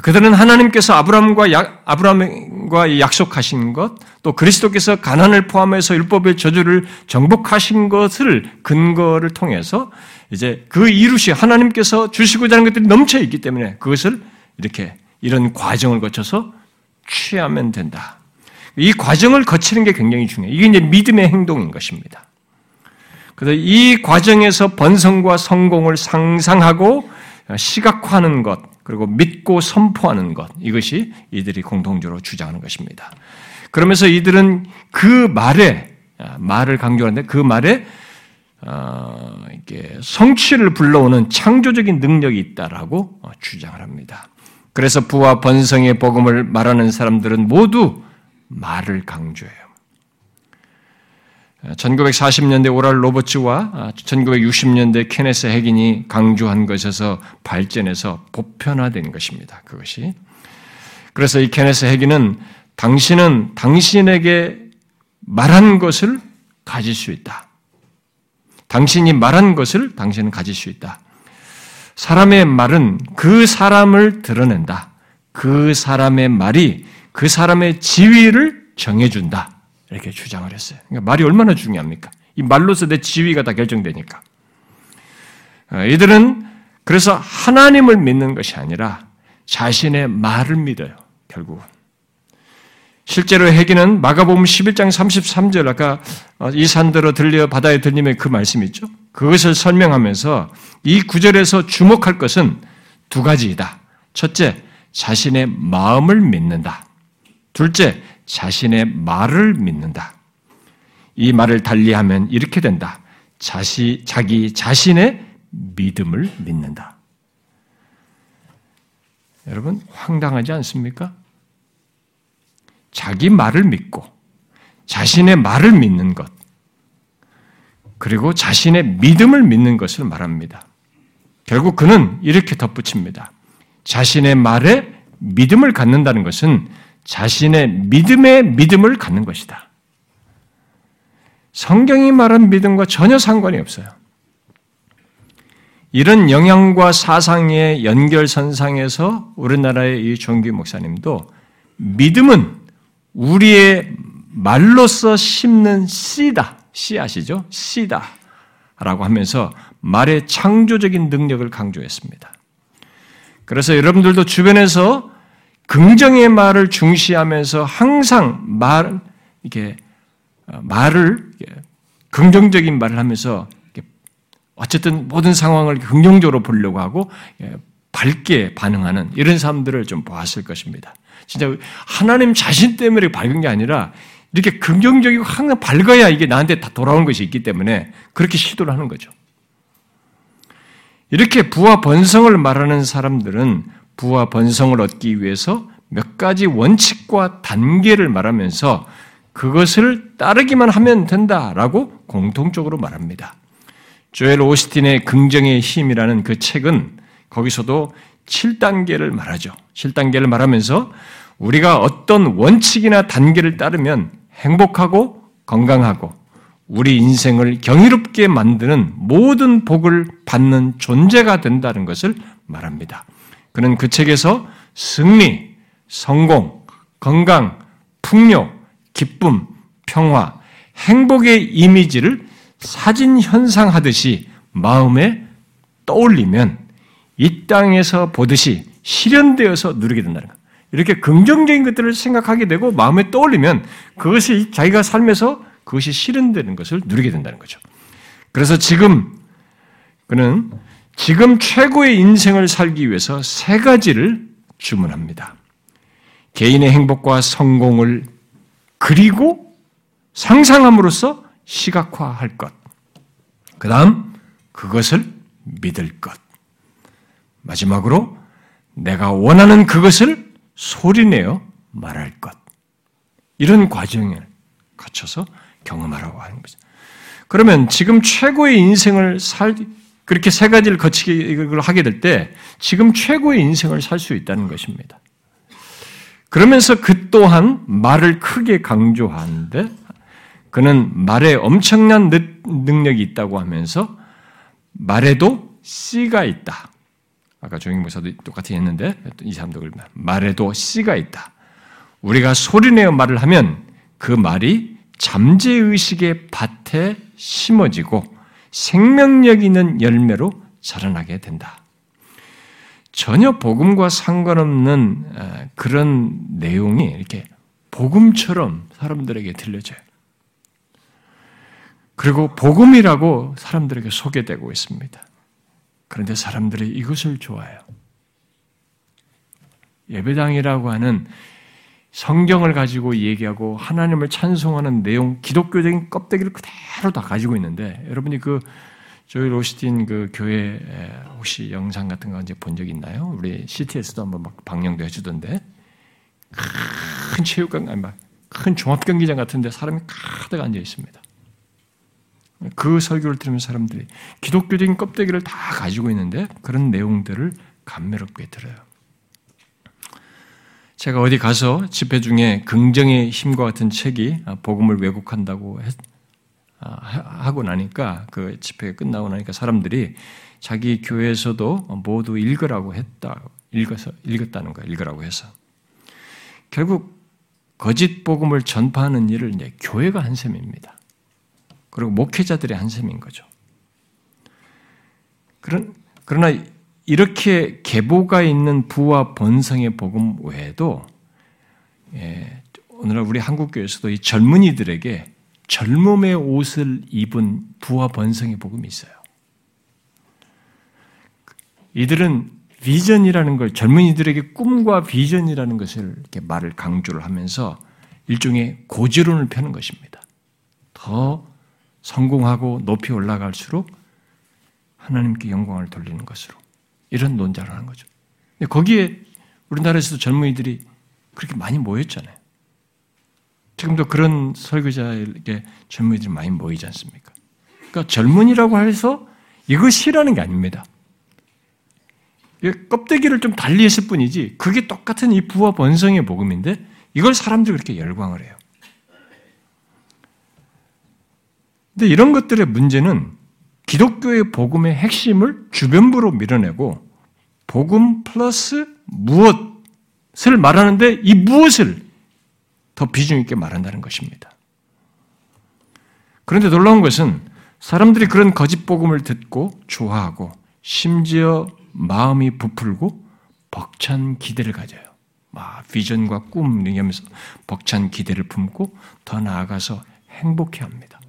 그들은 하나님께서 아브라함과 약, 아브라함과 약속하신 것, 또 그리스도께서 가난을 포함해서 율법의 저주를 정복하신 것을 근거를 통해서 이제 그 이루시 하나님께서 주시고자 하는 것들이 넘쳐 있기 때문에 그것을 이렇게 이런 과정을 거쳐서 취하면 된다. 이 과정을 거치는 게 굉장히 중요해요. 이게 이제 믿음의 행동인 것입니다. 그래서 이 과정에서 번성과 성공을 상상하고 시각화하는 것, 그리고 믿고 선포하는 것, 이것이 이들이 공통적으로 주장하는 것입니다. 그러면서 이들은 그 말에, 말을 강조하는데 그 말에, 어, 이게 성취를 불러오는 창조적인 능력이 있다라고 주장을 합니다. 그래서 부와 번성의 복음을 말하는 사람들은 모두 말을 강조해요. 1940년대 오랄 로버츠와 1960년대 케네스 핵인이 강조한 것에서 발전해서 보편화된 것입니다. 그것이. 그래서 이 케네스 핵인은 당신은 당신에게 말한 것을 가질 수 있다. 당신이 말한 것을 당신은 가질 수 있다. 사람의 말은 그 사람을 드러낸다. 그 사람의 말이 그 사람의 지위를 정해준다. 이렇게 주장을 했어요. 그러니까 말이 얼마나 중요합니까? 이 말로서 내 지위가 다 결정되니까. 어, 이들은 그래서 하나님을 믿는 것이 아니라 자신의 말을 믿어요. 결국은. 실제로 해기는 마가복음 11장 33절 아까 어, 이 산들어 들려 바다에 들림의 그 말씀이 있죠. 그것을 설명하면서 이 구절에서 주목할 것은 두 가지이다. 첫째, 자신의 마음을 믿는다. 둘째, 자신의 말을 믿는다. 이 말을 달리하면 이렇게 된다. 자시, 자기 자신의 믿음을 믿는다. 여러분, 황당하지 않습니까? 자기 말을 믿고, 자신의 말을 믿는 것, 그리고 자신의 믿음을 믿는 것을 말합니다. 결국 그는 이렇게 덧붙입니다. 자신의 말에 믿음을 갖는다는 것은 자신의 믿음의 믿음을 갖는 것이다. 성경이 말한 믿음과 전혀 상관이 없어요. 이런 영향과 사상의 연결선상에서 우리나라의 이 종기 목사님도 믿음은 우리의 말로서 심는 씨다. 씨앗이죠. 씨다. 라고 하면서 말의 창조적인 능력을 강조했습니다. 그래서 여러분들도 주변에서 긍정의 말을 중시하면서 항상 말, 이렇게, 어, 말을, 긍정적인 말을 하면서, 어쨌든 모든 상황을 긍정적으로 보려고 하고, 밝게 반응하는 이런 사람들을 좀 보았을 것입니다. 진짜 하나님 자신 때문에 밝은 게 아니라 이렇게 긍정적이고 항상 밝아야 이게 나한테 다 돌아오는 것이 있기 때문에 그렇게 시도를 하는 거죠. 이렇게 부와 번성을 말하는 사람들은 부와 번성을 얻기 위해서 몇 가지 원칙과 단계를 말하면서 그것을 따르기만 하면 된다라고 공통적으로 말합니다. 조엘 오스틴의 긍정의 힘이라는 그 책은 거기서도 7단계를 말하죠. 7단계를 말하면서 우리가 어떤 원칙이나 단계를 따르면 행복하고 건강하고 우리 인생을 경이롭게 만드는 모든 복을 받는 존재가 된다는 것을 말합니다. 그는 그 책에서 승리, 성공, 건강, 풍요, 기쁨, 평화, 행복의 이미지를 사진 현상하듯이 마음에 떠올리면 이 땅에서 보듯이 실현되어서 누리게 된다는 것. 이렇게 긍정적인 것들을 생각하게 되고 마음에 떠올리면 그것이 자기가 삶에서 그것이 실현되는 것을 누리게 된다는 거죠. 그래서 지금 그는 지금 최고의 인생을 살기 위해서 세 가지를 주문합니다. 개인의 행복과 성공을 그리고 상상함으로써 시각화할 것. 그 다음, 그것을 믿을 것. 마지막으로, 내가 원하는 그것을 소리내어 말할 것. 이런 과정을 거쳐서 경험하라고 하는 거죠. 그러면 지금 최고의 인생을 살, 그렇게 세 가지를 거치게 하게 될 때 지금 최고의 인생을 살 수 있다는 것입니다. 그러면서 그 또한 말을 크게 강조하는데 그는 말에 엄청난 능력이 있다고 하면서 말에도 씨가 있다. 아까 조영희 목사도 똑같이 했는데 이 사람도 말에도 씨가 있다. 우리가 소리내어 말을 하면 그 말이 잠재의식의 밭에 심어지고 생명력 있는 열매로 자라나게 된다. 전혀 복음과 상관없는 그런 내용이 이렇게 복음처럼 사람들에게 들려져요. 그리고 복음이라고 사람들에게 소개되고 있습니다. 그런데 사람들이 이것을 좋아해요. 예배당이라고 하는 성경을 가지고 얘기하고 하나님을 찬송하는 내용, 기독교적인 껍데기를 그대로 다 가지고 있는데 여러분이 그 저희 로스틴 그 교회 혹시 영상 같은 거 이제 본 적 있나요? 우리 CTS도 한번 막 방영도 해주던데 큰 체육관 아니 큰 종합 경기장 같은데 사람이 가득 앉아 있습니다. 그 설교를 들으면 사람들이 기독교적인 껍데기를 다 가지고 있는데 그런 내용들을 감매롭게 들어요. 제가 어디 가서 집회 중에 긍정의 힘과 같은 책이 복음을 왜곡한다고 했, 아, 하고 나니까 그 집회 끝나고 나니까 사람들이 자기 교회에서도 모두 읽으라고 했다. 읽어서 읽었다는 거야. 읽으라고 해서. 결국 거짓 복음을 전파하는 일을 이제 교회가 한 셈입니다. 그리고 목회자들의 한 셈인 거죠. 그런 그러나 이렇게 계보가 있는 부와 번성의 복음 외에도 예, 오늘날 우리 한국 교회에서도 이 젊은이들에게 젊음의 옷을 입은 부와 번성의 복음이 있어요. 이들은 비전이라는 걸 젊은이들에게 꿈과 비전이라는 것을 이렇게 말을 강조를 하면서 일종의 고지론을 펴는 것입니다. 더 성공하고 높이 올라갈수록 하나님께 영광을 돌리는 것으로 이런 논자를 하는 거죠. 거기에 우리나라에서도 젊은이들이 그렇게 많이 모였잖아요. 지금도 그런 설교자에게 젊은이들이 많이 모이지 않습니까? 그러니까 젊은이라고 해서 이것이라는 게 아닙니다. 껍데기를 좀 달리 했을 뿐이지 그게 똑같은 이 부와 번성의 복음인데 이걸 사람들이 그렇게 열광을 해요. 근데 이런 것들의 문제는 기독교의 복음의 핵심을 주변부로 밀어내고 복음 플러스 무엇을 말하는데 이 무엇을 더 비중 있게 말한다는 것입니다. 그런데 놀라운 것은 사람들이 그런 거짓 복음을 듣고 좋아하고 심지어 마음이 부풀고 벅찬 기대를 가져요. 막 비전과 꿈 얘기하면서 벅찬 기대를 품고 더 나아가서 행복해 합니다.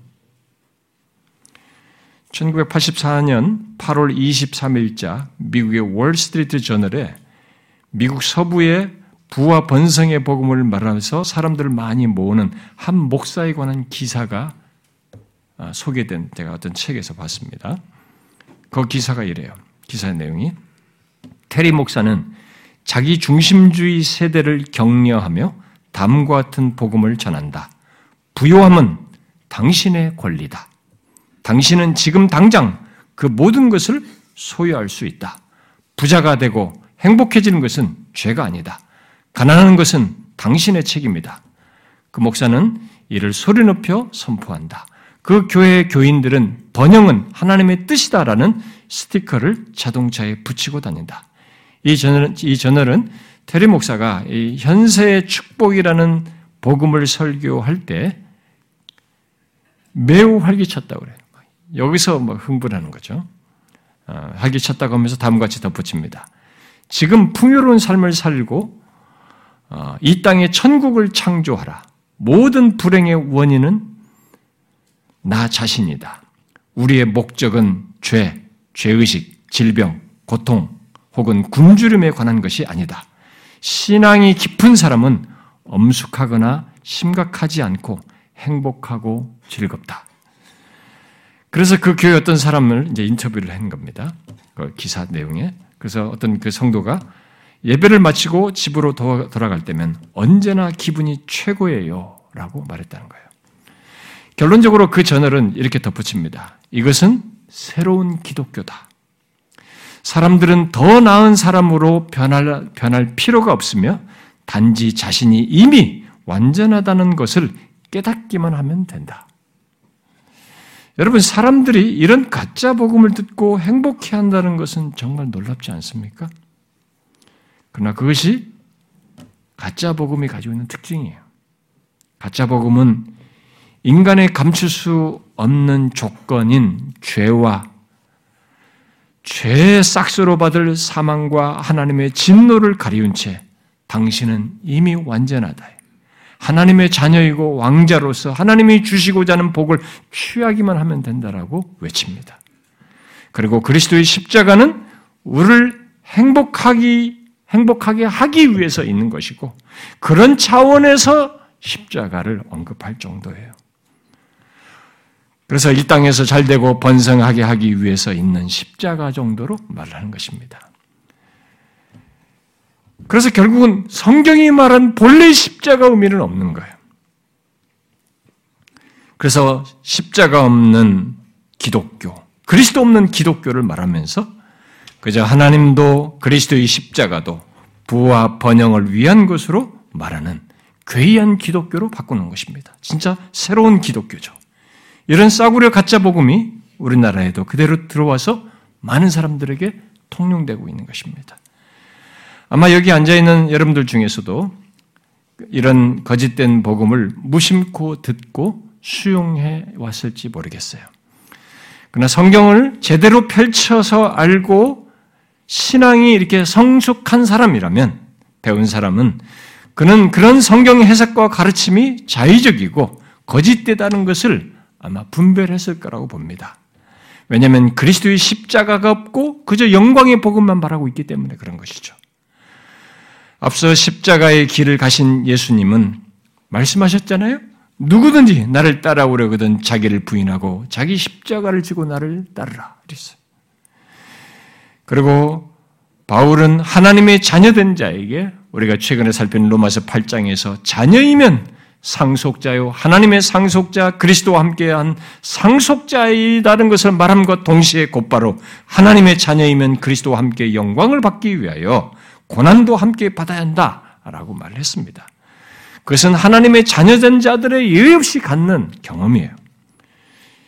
1984년 8월 23일자 미국의 월스트리트 저널에 미국 서부의 부와 번성의 복음을 말하면서 사람들을 많이 모으는 한 목사에 관한 기사가 아, 소개된 제가 어떤 책에서 봤습니다. 그 기사가 이래요. 기사의 내용이 테리 목사는 자기 중심주의 세대를 격려하며 담과 같은 복음을 전한다. 부요함은 당신의 권리다. 당신은 지금 당장 그 모든 것을 소유할 수 있다. 부자가 되고 행복해지는 것은 죄가 아니다. 가난한 것은 당신의 책임이다. 그 목사는 이를 소리 높여 선포한다. 그 교회의 교인들은 번영은 하나님의 뜻이다라는 스티커를 자동차에 붙이고 다닌다. 이 저널은, 이 저널은 테리 목사가 이 현세의 축복이라는 복음을 설교할 때 매우 활기찼다고 그래요. 여기서 뭐 흥분하는 거죠. 어, 활기찼다고 하면서 다음과 같이 덧붙입니다. 지금 풍요로운 삶을 살고 어, 이 땅에 천국을 창조하라. 모든 불행의 원인은 나 자신이다. 우리의 목적은 죄, 죄의식, 질병, 고통 혹은 굶주림에 관한 것이 아니다. 신앙이 깊은 사람은 엄숙하거나 심각하지 않고 행복하고 즐겁다. 그래서 그 교회 어떤 사람을 이제 인터뷰를 한 겁니다. 그 기사 내용에. 그래서 어떤 그 성도가 예배를 마치고 집으로 돌아갈 때면 언제나 기분이 최고예요. 라고 말했다는 거예요. 결론적으로 그 저널은 이렇게 덧붙입니다. 이것은 새로운 기독교다. 사람들은 더 나은 사람으로 변할, 변할 필요가 없으며 단지 자신이 이미 완전하다는 것을 깨닫기만 하면 된다. 여러분, 사람들이 이런 가짜 복음을 듣고 행복해 한다는 것은 정말 놀랍지 않습니까? 그러나 그것이 가짜 복음이 가지고 있는 특징이에요. 가짜 복음은 인간의 감출 수 없는 조건인 죄와 죄의 싹스로 받을 사망과 하나님의 진노를 가리운 채 당신은 이미 완전하다. 하나님의 자녀이고 왕자로서 하나님이 주시고자 하는 복을 취하기만 하면 된다라고 외칩니다. 그리고 그리스도의 십자가는 우리를 행복하기 행복하게 하기 위해서 있는 것이고 그런 차원에서 십자가를 언급할 정도예요. 그래서 이 땅에서 잘 되고 번성하게 하기 위해서 있는 십자가 정도로 말하는 것입니다. 그래서 결국은 성경이 말한 본래 십자가 의미는 없는 거예요. 그래서 십자가 없는 기독교, 그리스도 없는 기독교를 말하면서 그저 하나님도 그리스도의 십자가도 부와 번영을 위한 것으로 말하는 괴이한 기독교로 바꾸는 것입니다. 진짜 새로운 기독교죠. 이런 싸구려 가짜 복음이 우리나라에도 그대로 들어와서 많은 사람들에게 통용되고 있는 것입니다. 아마 여기 앉아 있는 여러분들 중에서도 이런 거짓된 복음을 무심코 듣고 수용해 왔을지 모르겠어요. 그러나 성경을 제대로 펼쳐서 알고 신앙이 이렇게 성숙한 사람이라면 배운 사람은 그는 그런 성경 해석과 가르침이 자의적이고 거짓되다는 것을 아마 분별했을 거라고 봅니다. 왜냐하면 그리스도의 십자가가 없고 그저 영광의 복음만 바라고 있기 때문에 그런 것이죠. 앞서 십자가의 길을 가신 예수님은 말씀하셨잖아요. 누구든지 나를 따라오려거든 자기를 부인하고 자기 십자가를 지고 나를 따르라. 그랬어요. 그리고 바울은 하나님의 자녀된 자에게 우리가 최근에 살핀 로마서 8장에서 자녀이면 상속자요 하나님의 상속자 그리스도와 함께한 상속자이다는 것을 말함과 동시에 곧바로 하나님의 자녀이면 그리스도와 함께 영광을 받기 위하여 고난도 함께 받아야 한다라고 말을 했습니다. 그것은 하나님의 자녀된 자들의 예외 없이 갖는 경험이에요.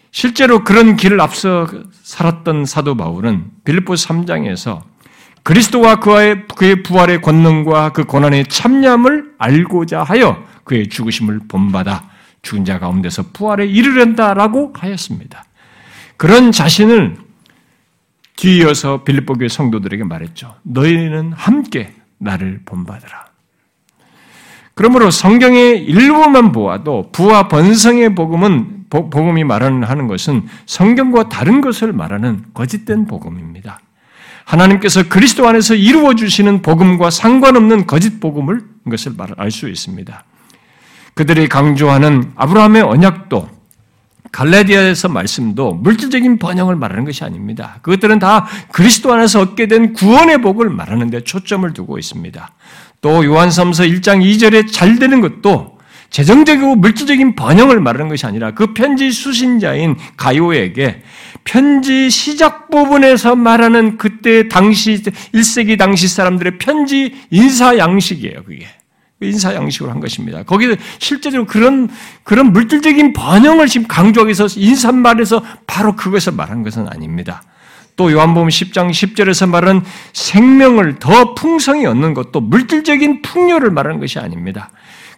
실제로 그런 길을 앞서 살았던 사도 바울은 빌립보 3장에서 그리스도와 그의, 그의 부활의 권능과 그 고난의 참념을 알고자 하여 그의 죽으심을 본받아 죽은 자 가운데서 부활에 이르른다라고 하였습니다. 그런 자신을 뒤이어서 빌립보 교회 성도들에게 말했죠. 너희는 함께 나를 본받으라. 그러므로 성경의 일부만 보아도 부와 번성의 복음은 복음이 말하는 것은 성경과 다른 것을 말하는 거짓된 복음입니다. 하나님께서 그리스도 안에서 이루어 주시는 복음과 상관없는 거짓 복음을 것을 알 수 있습니다. 그들이 강조하는 아브라함의 언약도 갈라디아에서 말씀도 물질적인 번영을 말하는 것이 아닙니다. 그것들은 다 그리스도 안에서 얻게 된 구원의 복을 말하는 데 초점을 두고 있습니다. 또 요한삼서 1장 2절에 잘 되는 것도 재정적이고 물질적인 번영을 말하는 것이 아니라 그 편지 수신자인 가요에게 편지 시작 부분에서 말하는 그때 당시 1세기 당시 사람들의 편지 인사 양식이에요, 그게. 인사 양식으로 한 것입니다. 거기서 실제로 그런 그런 물질적인 번영을 지금 강조하기 위해서 인사말에서 바로 그것을 말한 것은 아닙니다. 또 요한복음 10장 10절에서 말하는 생명을 더 풍성히 얻는 것도 물질적인 풍요를 말하는 것이 아닙니다.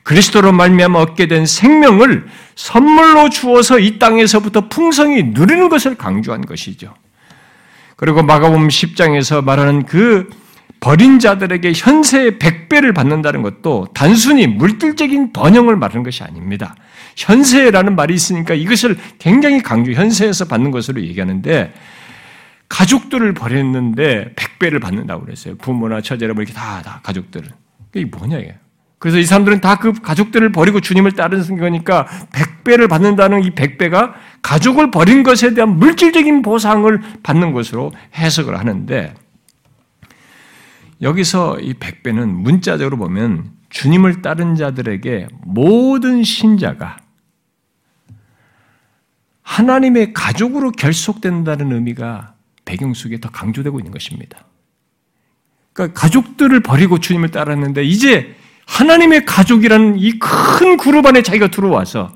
그리스도로 말미암아 얻게 된 생명을 선물로 주어서 이 땅에서부터 풍성히 누리는 것을 강조한 것이죠. 그리고 마가복음 10장에서 말하는 그 버린 자들에게 현세의 백배를 받는다는 것도 단순히 물질적인 번영을 말하는 것이 아닙니다. 현세라는 말이 있으니까 이것을 굉장히 강조, 현세에서 받는 것으로 얘기하는데 가족들을 버렸는데 백배를 받는다고 그랬어요. 부모나 처제나 뭐 이렇게 다, 다 가족들을. 이게 뭐냐, 이게. 그래서 이 사람들은 다 그 가족들을 버리고 주님을 따르는 거니까 백배를 받는다는 이 백배가 가족을 버린 것에 대한 물질적인 보상을 받는 것으로 해석을 하는데 여기서 이 백배는 문자적으로 보면 주님을 따른 자들에게 모든 신자가 하나님의 가족으로 결속된다는 의미가 배경 속에 더 강조되고 있는 것입니다. 그러니까 가족들을 버리고 주님을 따랐는데 이제 하나님의 가족이라는 이 큰 그룹 안에 자기가 들어와서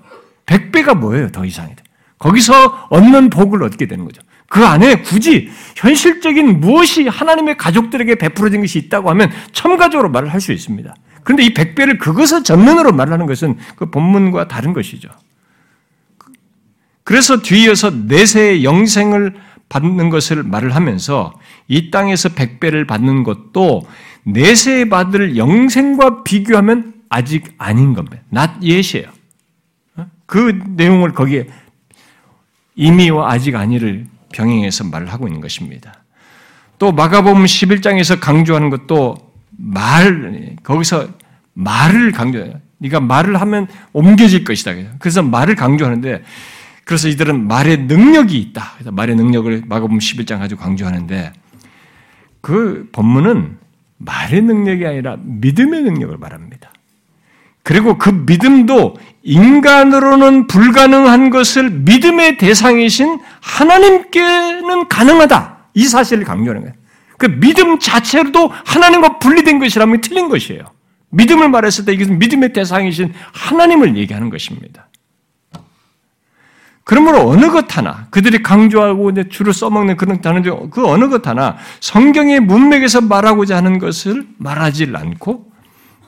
백배가 뭐예요? 더 이상이다. 거기서 얻는 복을 얻게 되는 거죠. 그 안에 굳이 현실적인 무엇이 하나님의 가족들에게 베풀어진 것이 있다고 하면 첨가적으로 말을 할 수 있습니다. 그런데 이 백배를 그것을 전면으로 말하는 것은 그 본문과 다른 것이죠. 그래서 뒤이어서 내세의 영생을 받는 것을 말을 하면서 이 땅에서 백배를 받는 것도 내세 받을 영생과 비교하면 아직 아닌 겁니다. yet이에요. 어? 그 내용을 거기에 이미와 아직 아니를 병행해서 말을 하고 있는 것입니다. 또 마가복음 11장에서 강조하는 것도 말 거기서 말을 강조해요. 네가 말을 하면 옮겨질 것이다. 그래서 말을 강조하는데 그래서 이들은 말의 능력이 있다. 그래서 말의 능력을 마가복음 11장 가지고 강조하는데 그 본문은 말의 능력이 아니라 믿음의 능력을 말합니다. 그리고 그 믿음도 인간으로는 불가능한 것을 믿음의 대상이신 하나님께는 가능하다. 이 사실을 강조하는 거예요. 그 믿음 자체로도 하나님과 분리된 것이라면 틀린 것이에요. 믿음을 말했을 때 이것은 믿음의 대상이신 하나님을 얘기하는 것입니다. 그러므로 어느 것 하나 그들이 강조하고 주로 써먹는 그런 단어 그 어느 것 하나 성경의 문맥에서 말하고자 하는 것을 말하지 않고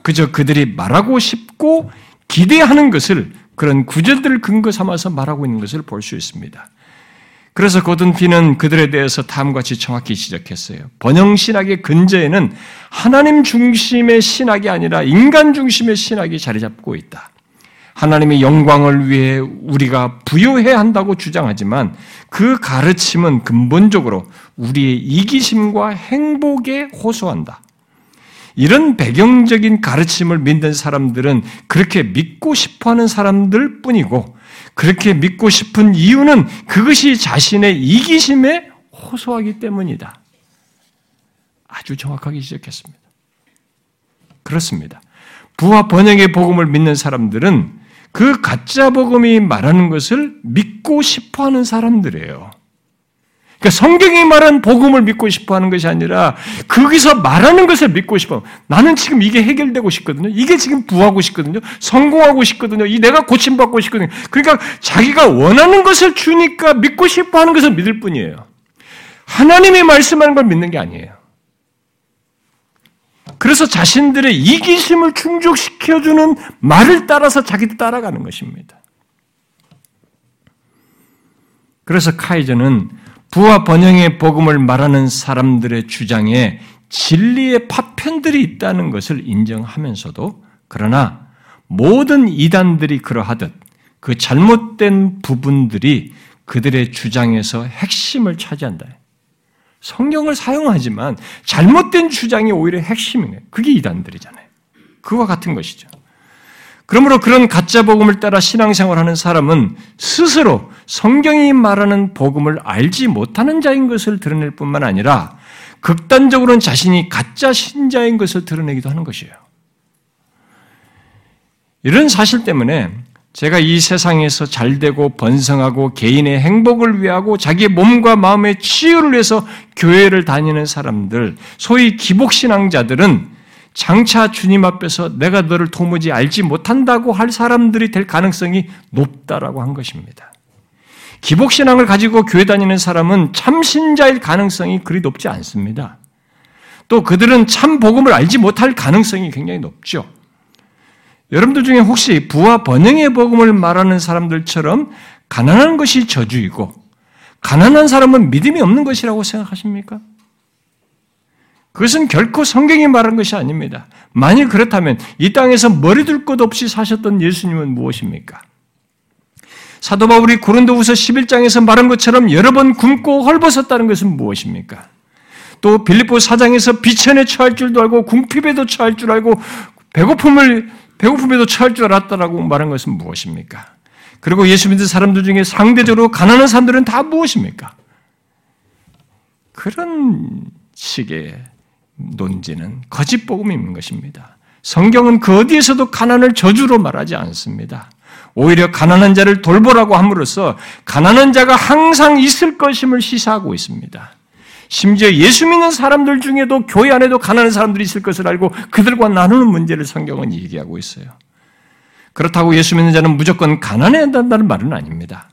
그저 그들이 말하고 싶고 기대하는 것을 그런 구절들을 근거 삼아서 말하고 있는 것을 볼 수 있습니다. 그래서 고든피는 그들에 대해서 다음같이 정확히 지적했어요. 번영 신학의 근저에는 하나님 중심의 신학이 아니라 인간 중심의 신학이 자리 잡고 있다. 하나님의 영광을 위해 우리가 부여해야 한다고 주장하지만 그 가르침은 근본적으로 우리의 이기심과 행복에 호소한다. 이런 배경적인 가르침을 믿는 사람들은 그렇게 믿고 싶어 하는 사람들 뿐이고, 그렇게 믿고 싶은 이유는 그것이 자신의 이기심에 호소하기 때문이다. 아주 정확하게 지적했습니다. 그렇습니다. 부와 번영의 복음을 믿는 사람들은 그 가짜 복음이 말하는 것을 믿고 싶어 하는 사람들이에요. 그러니까 성경이 말한 복음을 믿고 싶어 하는 것이 아니라 거기서 말하는 것을 믿고 싶어. 나는 지금 이게 해결되고 싶거든요. 이게 지금 부하고 싶거든요. 성공하고 싶거든요. 이 내가 고침받고 싶거든요. 그러니까 자기가 원하는 것을 주니까 믿고 싶어 하는 것을 믿을 뿐이에요. 하나님이 말씀하는 걸 믿는 게 아니에요. 그래서 자신들의 이기심을 충족시켜주는 말을 따라서 자기도 따라가는 것입니다. 그래서 카이저는 부와 번영의 복음을 말하는 사람들의 주장에 진리의 파편들이 있다는 것을 인정하면서도 그러나 모든 이단들이 그러하듯 그 잘못된 부분들이 그들의 주장에서 핵심을 차지한다. 성경을 사용하지만 잘못된 주장이 오히려 핵심이에요. 그게 이단들이잖아요. 그와 같은 것이죠. 그러므로 그런 가짜 복음을 따라 신앙생활하는 사람은 스스로 성경이 말하는 복음을 알지 못하는 자인 것을 드러낼 뿐만 아니라 극단적으로는 자신이 가짜 신자인 것을 드러내기도 하는 것이에요. 이런 사실 때문에 제가 이 세상에서 잘 되고 번성하고 개인의 행복을 위하고 자기의 몸과 마음의 치유를 위해서 교회를 다니는 사람들, 소위 기복신앙자들은 장차 주님 앞에서 내가 너를 도무지 알지 못한다고 할 사람들이 될 가능성이 높다라고 한 것입니다. 기복신앙을 가지고 교회 다니는 사람은 참신자일 가능성이 그리 높지 않습니다. 또 그들은 참 복음을 알지 못할 가능성이 굉장히 높죠. 여러분들 중에 혹시 부와 번영의 복음을 말하는 사람들처럼 가난한 것이 저주이고 가난한 사람은 믿음이 없는 것이라고 생각하십니까? 그것은 결코 성경이 말한 것이 아닙니다. 만일 그렇다면 이 땅에서 머리 둘 것 없이 사셨던 예수님은 무엇입니까? 사도 바울이 고린도후서 11장에서 말한 것처럼 여러 번 굶고 헐벗었다는 것은 무엇입니까? 또 빌립보 사장에서 비천에 처할 줄도 알고 궁핍에도 처할 줄 알고 배고픔을 배고픔에도 처할 줄 알았다라고 말한 것은 무엇입니까? 그리고 예수 믿는 사람들 중에 상대적으로 가난한 사람들은 다 무엇입니까? 그런 식의 논지는 거짓 있는 것입니다. 성경은 그 어디에서도 가난을 저주로 말하지 않습니다. 오히려 가난한 자를 돌보라고 함으로써 가난한 자가 항상 있을 것임을 시사하고 있습니다. 심지어 예수 믿는 사람들 중에도 교회 안에도 가난한 사람들이 있을 것을 알고 그들과 나누는 문제를 성경은 얘기하고 있어요. 그렇다고 예수 믿는 자는 무조건 가난해야 한다는 말은 아닙니다.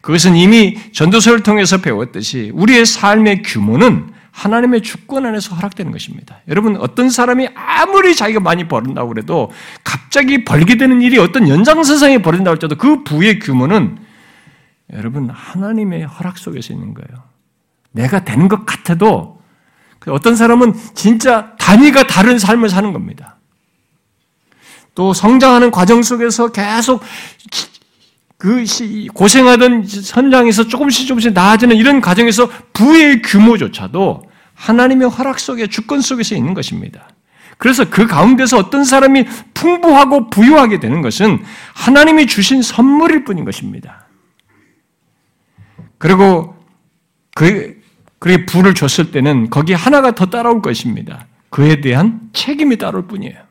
그것은 이미 전도서를 통해서 배웠듯이 우리의 삶의 규모는 하나님의 주권 안에서 허락되는 것입니다. 여러분 어떤 사람이 아무리 자기가 많이 벌은다고 그래도 갑자기 벌게 되는 일이 어떤 연장선상에 벌어진다고 할지라도 그 부의 규모는 여러분 하나님의 허락 속에서 있는 거예요. 내가 되는 것 같아도 어떤 사람은 진짜 단위가 다른 삶을 사는 겁니다. 또 성장하는 과정 속에서 계속 그 고생하던 선장에서 조금씩 조금씩 나아지는 이런 과정에서 부의 규모조차도 하나님의 허락 속에 주권 속에서 있는 것입니다. 그래서 그 가운데서 어떤 사람이 풍부하고 부유하게 되는 것은 하나님이 주신 선물일 뿐인 것입니다. 그리고 그, 그게 부를 줬을 때는 거기에 하나가 더 따라올 것입니다. 그에 대한 책임이 따라올 뿐이에요.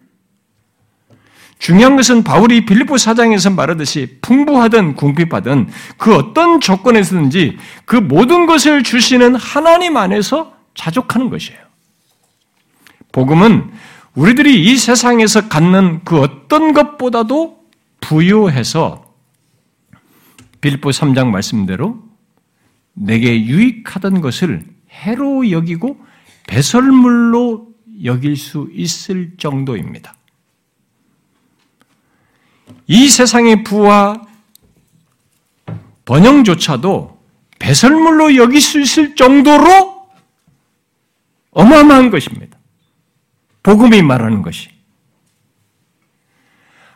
중요한 것은 바울이 빌립보 사장에서 말하듯이 풍부하든 궁핍하든 그 어떤 조건에서든지 그 모든 것을 주시는 하나님 안에서 자족하는 것이에요. 복음은 우리들이 이 세상에서 갖는 그 어떤 것보다도 부유해서 빌립보 3장 말씀대로 내게 유익하던 것을 해로 여기고 배설물로 여길 수 있을 정도입니다. 이 세상의 부와 번영조차도 배설물로 여길 수 있을 정도로 어마어마한 것입니다. 복음이 말하는 것이.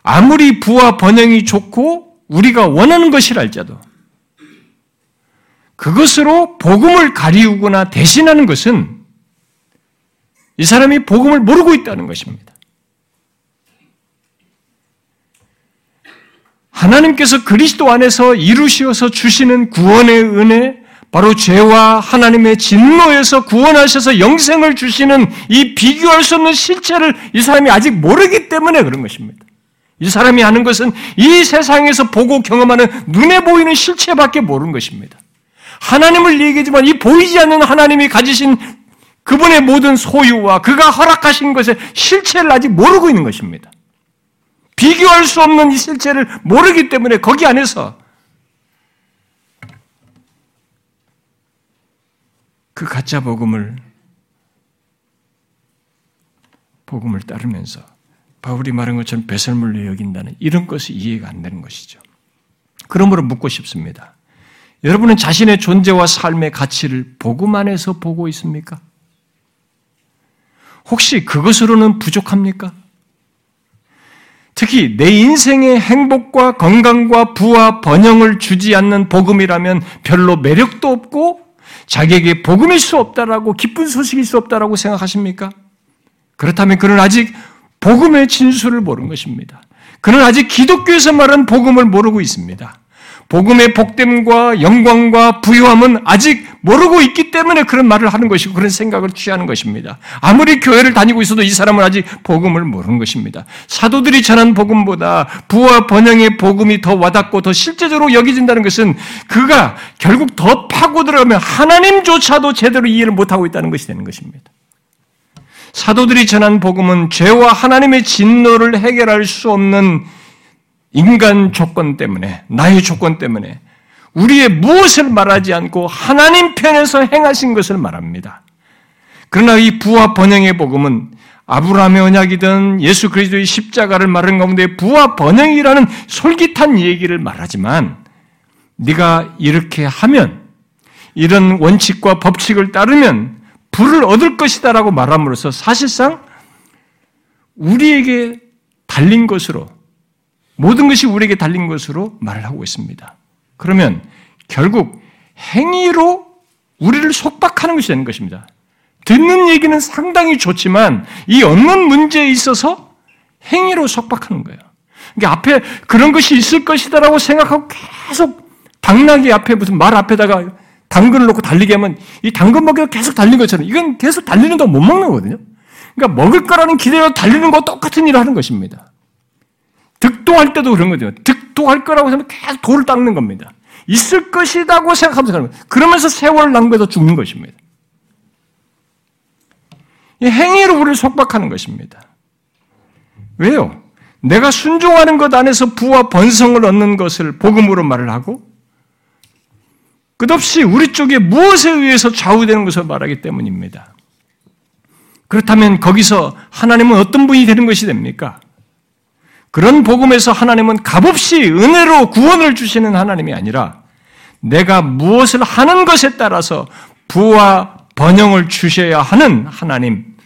아무리 부와 번영이 좋고 우리가 원하는 것이랄지라도 그것으로 복음을 가리우거나 대신하는 것은 이 사람이 복음을 모르고 있다는 것입니다. 하나님께서 그리스도 안에서 이루시어서 주시는 구원의 은혜, 바로 죄와 하나님의 진노에서 구원하셔서 영생을 주시는 이 비교할 수 없는 실체를 이 사람이 아직 모르기 때문에 그런 것입니다. 이 사람이 하는 것은 이 세상에서 보고 경험하는 눈에 보이는 실체밖에 모르는 것입니다. 하나님을 얘기하지만 이 보이지 않는 하나님이 가지신 그분의 모든 소유와 그가 허락하신 것의 실체를 아직 모르고 있는 것입니다. 비교할 수 없는 이 실체를 모르기 때문에 거기 안에서 그 가짜 복음을 복음을 따르면서 바울이 말한 것처럼 배설물로 여긴다는 이런 것이 이해가 안 되는 것이죠. 그러므로 묻고 싶습니다. 여러분은 자신의 존재와 삶의 가치를 복음 안에서 보고 있습니까? 혹시 그것으로는 부족합니까? 특히 내 인생의 행복과 건강과 부와 번영을 주지 않는 복음이라면 별로 매력도 없고 자기에게 복음일 수 없다라고 기쁜 소식일 수 없다라고 생각하십니까? 그렇다면 그는 아직 복음의 진수를 모르는 것입니다. 그는 아직 기독교에서 말하는 복음을 모르고 있습니다. 복음의 복됨과 영광과 부유함은 아직 모르고 있기 때문에 그런 말을 하는 것이고 그런 생각을 취하는 것입니다. 아무리 교회를 다니고 있어도 이 사람은 아직 복음을 모르는 것입니다. 사도들이 전한 복음보다 부와 번영의 복음이 더 와닿고 더 실제적으로 여겨진다는 것은 그가 결국 더 파고 들어가면 하나님조차도 제대로 이해를 못하고 있다는 것이 되는 것입니다. 사도들이 전한 복음은 죄와 하나님의 진노를 해결할 수 없는 인간 조건 때문에, 나의 조건 때문에 우리의 무엇을 말하지 않고 하나님 편에서 행하신 것을 말합니다. 그러나 이 부와 번영의 복음은 아브라함의 언약이든 예수 그리스도의 십자가를 말하는 가운데 부와 번영이라는 솔깃한 얘기를 말하지만 네가 이렇게 하면 이런 원칙과 법칙을 따르면 부를 얻을 것이다라고 말함으로써 사실상 우리에게 달린 것으로 모든 것이 우리에게 달린 것으로 말을 하고 있습니다. 그러면 결국 행위로 우리를 속박하는 것이 되는 것입니다. 듣는 얘기는 상당히 좋지만 이 얻는 문제에 있어서 행위로 속박하는 거예요. 그러니까 앞에 그런 것이 있을 것이다라고 생각하고 계속 당나귀 앞에 무슨 말 앞에다가 당근을 놓고 달리게 하면 이 당근 먹이가 계속 달린 것처럼 이건 계속 달리는 동못 먹는 거거든요. 그러니까 먹을 거라는 기대로 달리는 거 똑같은 일을 하는 것입니다. 득도할 때도 그런 거죠. 득도할 거라고 하면 계속 돌을 닦는 겁니다. 있을 것이라고 생각하면서 가는 거예요. 그러면서 세월을 낭비해서 죽는 것입니다. 이 행위로 우리를 속박하는 것입니다. 왜요? 내가 순종하는 것 안에서 부와 번성을 얻는 것을 복음으로 말을 하고 끝없이 우리 쪽에 무엇에 의해서 좌우되는 것을 말하기 때문입니다. 그렇다면 거기서 하나님은 어떤 분이 되는 것이 됩니까? 그런 복음에서 하나님은 값없이 은혜로 구원을 주시는 하나님이 아니라 내가 무엇을 하는 것에 따라서 부와 번영을 주셔야 하는 하나님,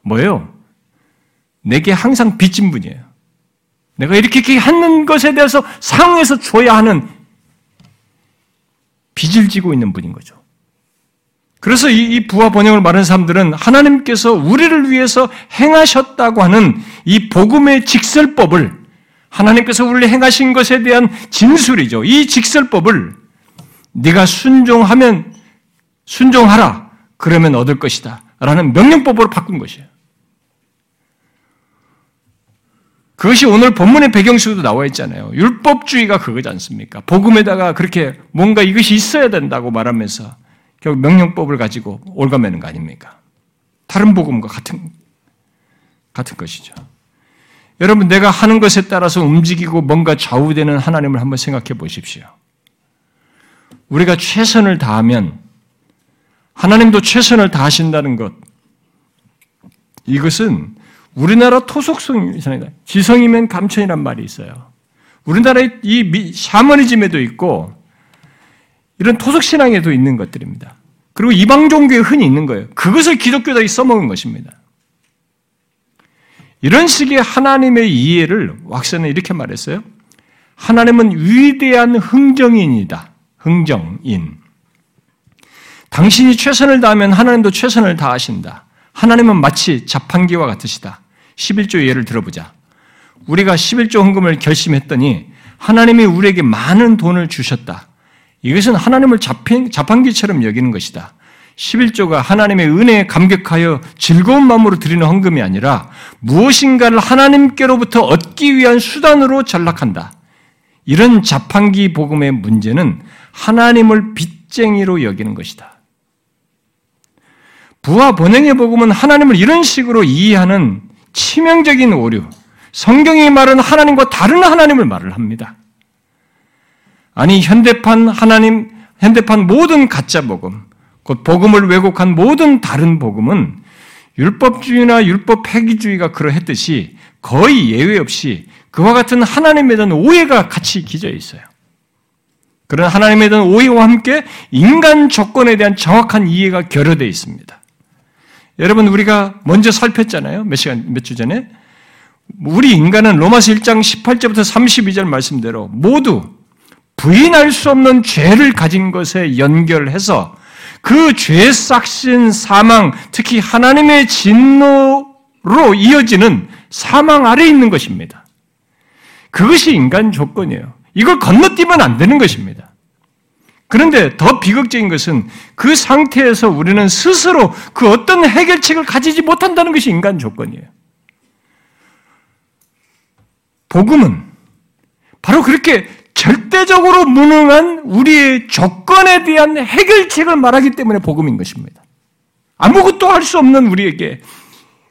뭐예요? 내게 항상 빚진 분이에요. 내가 이렇게 하는 것에 대해서 상에서 줘야 하는 빚을 지고 있는 분인 거죠. 그래서 이, 부와 번영을 말하는 사람들은 하나님께서 우리를 위해서 행하셨다고 하는 이 복음의 직설법을 하나님께서 우리를 행하신 것에 대한 진술이죠. 이 직설법을 네가 순종하면 순종하라. 그러면 얻을 것이다. 라는 명령법으로 바꾼 것이에요. 그것이 오늘 본문의 배경 속에도 나와 있잖아요. 율법주의가 그거지 않습니까? 복음에다가 그렇게 뭔가 이것이 있어야 된다고 말하면서 결국 명령법을 가지고 올가매는 거 아닙니까? 다른 복음과 같은, 같은 것이죠. 여러분, 내가 하는 것에 따라서 움직이고 뭔가 좌우되는 하나님을 한번 생각해 보십시오. 우리가 최선을 다하면 하나님도 최선을 다하신다는 것, 이것은 우리나라 토속성이잖아요. 지성이면 감천이란 말이 있어요. 우리나라의 이 샤머니즘에도 있고 이런 토속 신앙에도 있는 것들입니다. 그리고 이방 종교에 흔히 있는 거예요. 그것을 기독교들이 써먹은 것입니다. 이런 식의 하나님의 이해를 왁스는 이렇게 말했어요. 하나님은 위대한 흥정인이다. 흥정인. 당신이 최선을 다하면 하나님도 최선을 다하신다. 하나님은 마치 자판기와 같으시다. 11조 예를 들어보자. 우리가 11조 헌금을 결심했더니 하나님이 우리에게 많은 돈을 주셨다. 이것은 하나님을 자판기처럼 여기는 것이다. 11조가 하나님의 은혜에 감격하여 즐거운 마음으로 드리는 헌금이 아니라 무엇인가를 하나님께로부터 얻기 위한 수단으로 전락한다. 이런 자판기 복음의 문제는 하나님을 빚쟁이로 여기는 것이다. 부와 번영의 복음은 하나님을 이런 식으로 이해하는 치명적인 오류, 성경이 말은 하나님과 다른 하나님을 말을 합니다. 아니, 현대판 하나님, 현대판 모든 가짜 복음, 곧 복음을 왜곡한 모든 다른 복음은 율법주의나 율법 폐기주의가 그러했듯이 거의 예외 없이 그와 같은 하나님에 대한 오해가 같이 기져 있어요. 그런 하나님에 대한 오해와 함께 인간 조건에 대한 정확한 이해가 결여되어 있습니다. 여러분 우리가 먼저 살폈잖아요. 몇 시간 몇 주 전에 우리 인간은 로마서 1장 18절부터 32절 말씀대로 모두 부인할 수 없는 죄를 가진 것에 연결해서 그죄 싹신 사망, 특히 하나님의 진노로 이어지는 사망 아래 있는 것입니다. 그것이 인간 조건이에요. 이걸 건너뛰면 안 되는 것입니다. 그런데 더 비극적인 것은 그 상태에서 우리는 스스로 그 어떤 해결책을 가지지 못한다는 것이 인간 조건이에요. 복음은 바로 그렇게 절대적으로 무능한 우리의 조건에 대한 해결책을 말하기 때문에 복음인 것입니다. 아무것도 할 수 없는 우리에게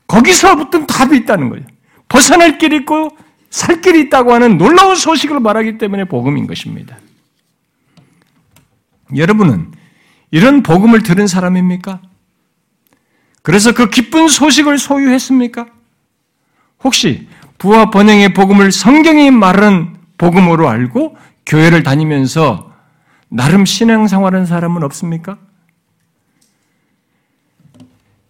거기서부터 답이 있다는 거예요. 벗어날 길이 있고 살 길이 있다고 하는 놀라운 소식을 말하기 때문에 복음인 것입니다. 여러분은 이런 복음을 들은 사람입니까? 그래서 그 기쁜 소식을 소유했습니까? 혹시 부와 번영의 복음을 성경이 말하는 복음으로 알고 교회를 다니면서 나름 신앙생활하는 사람은 없습니까?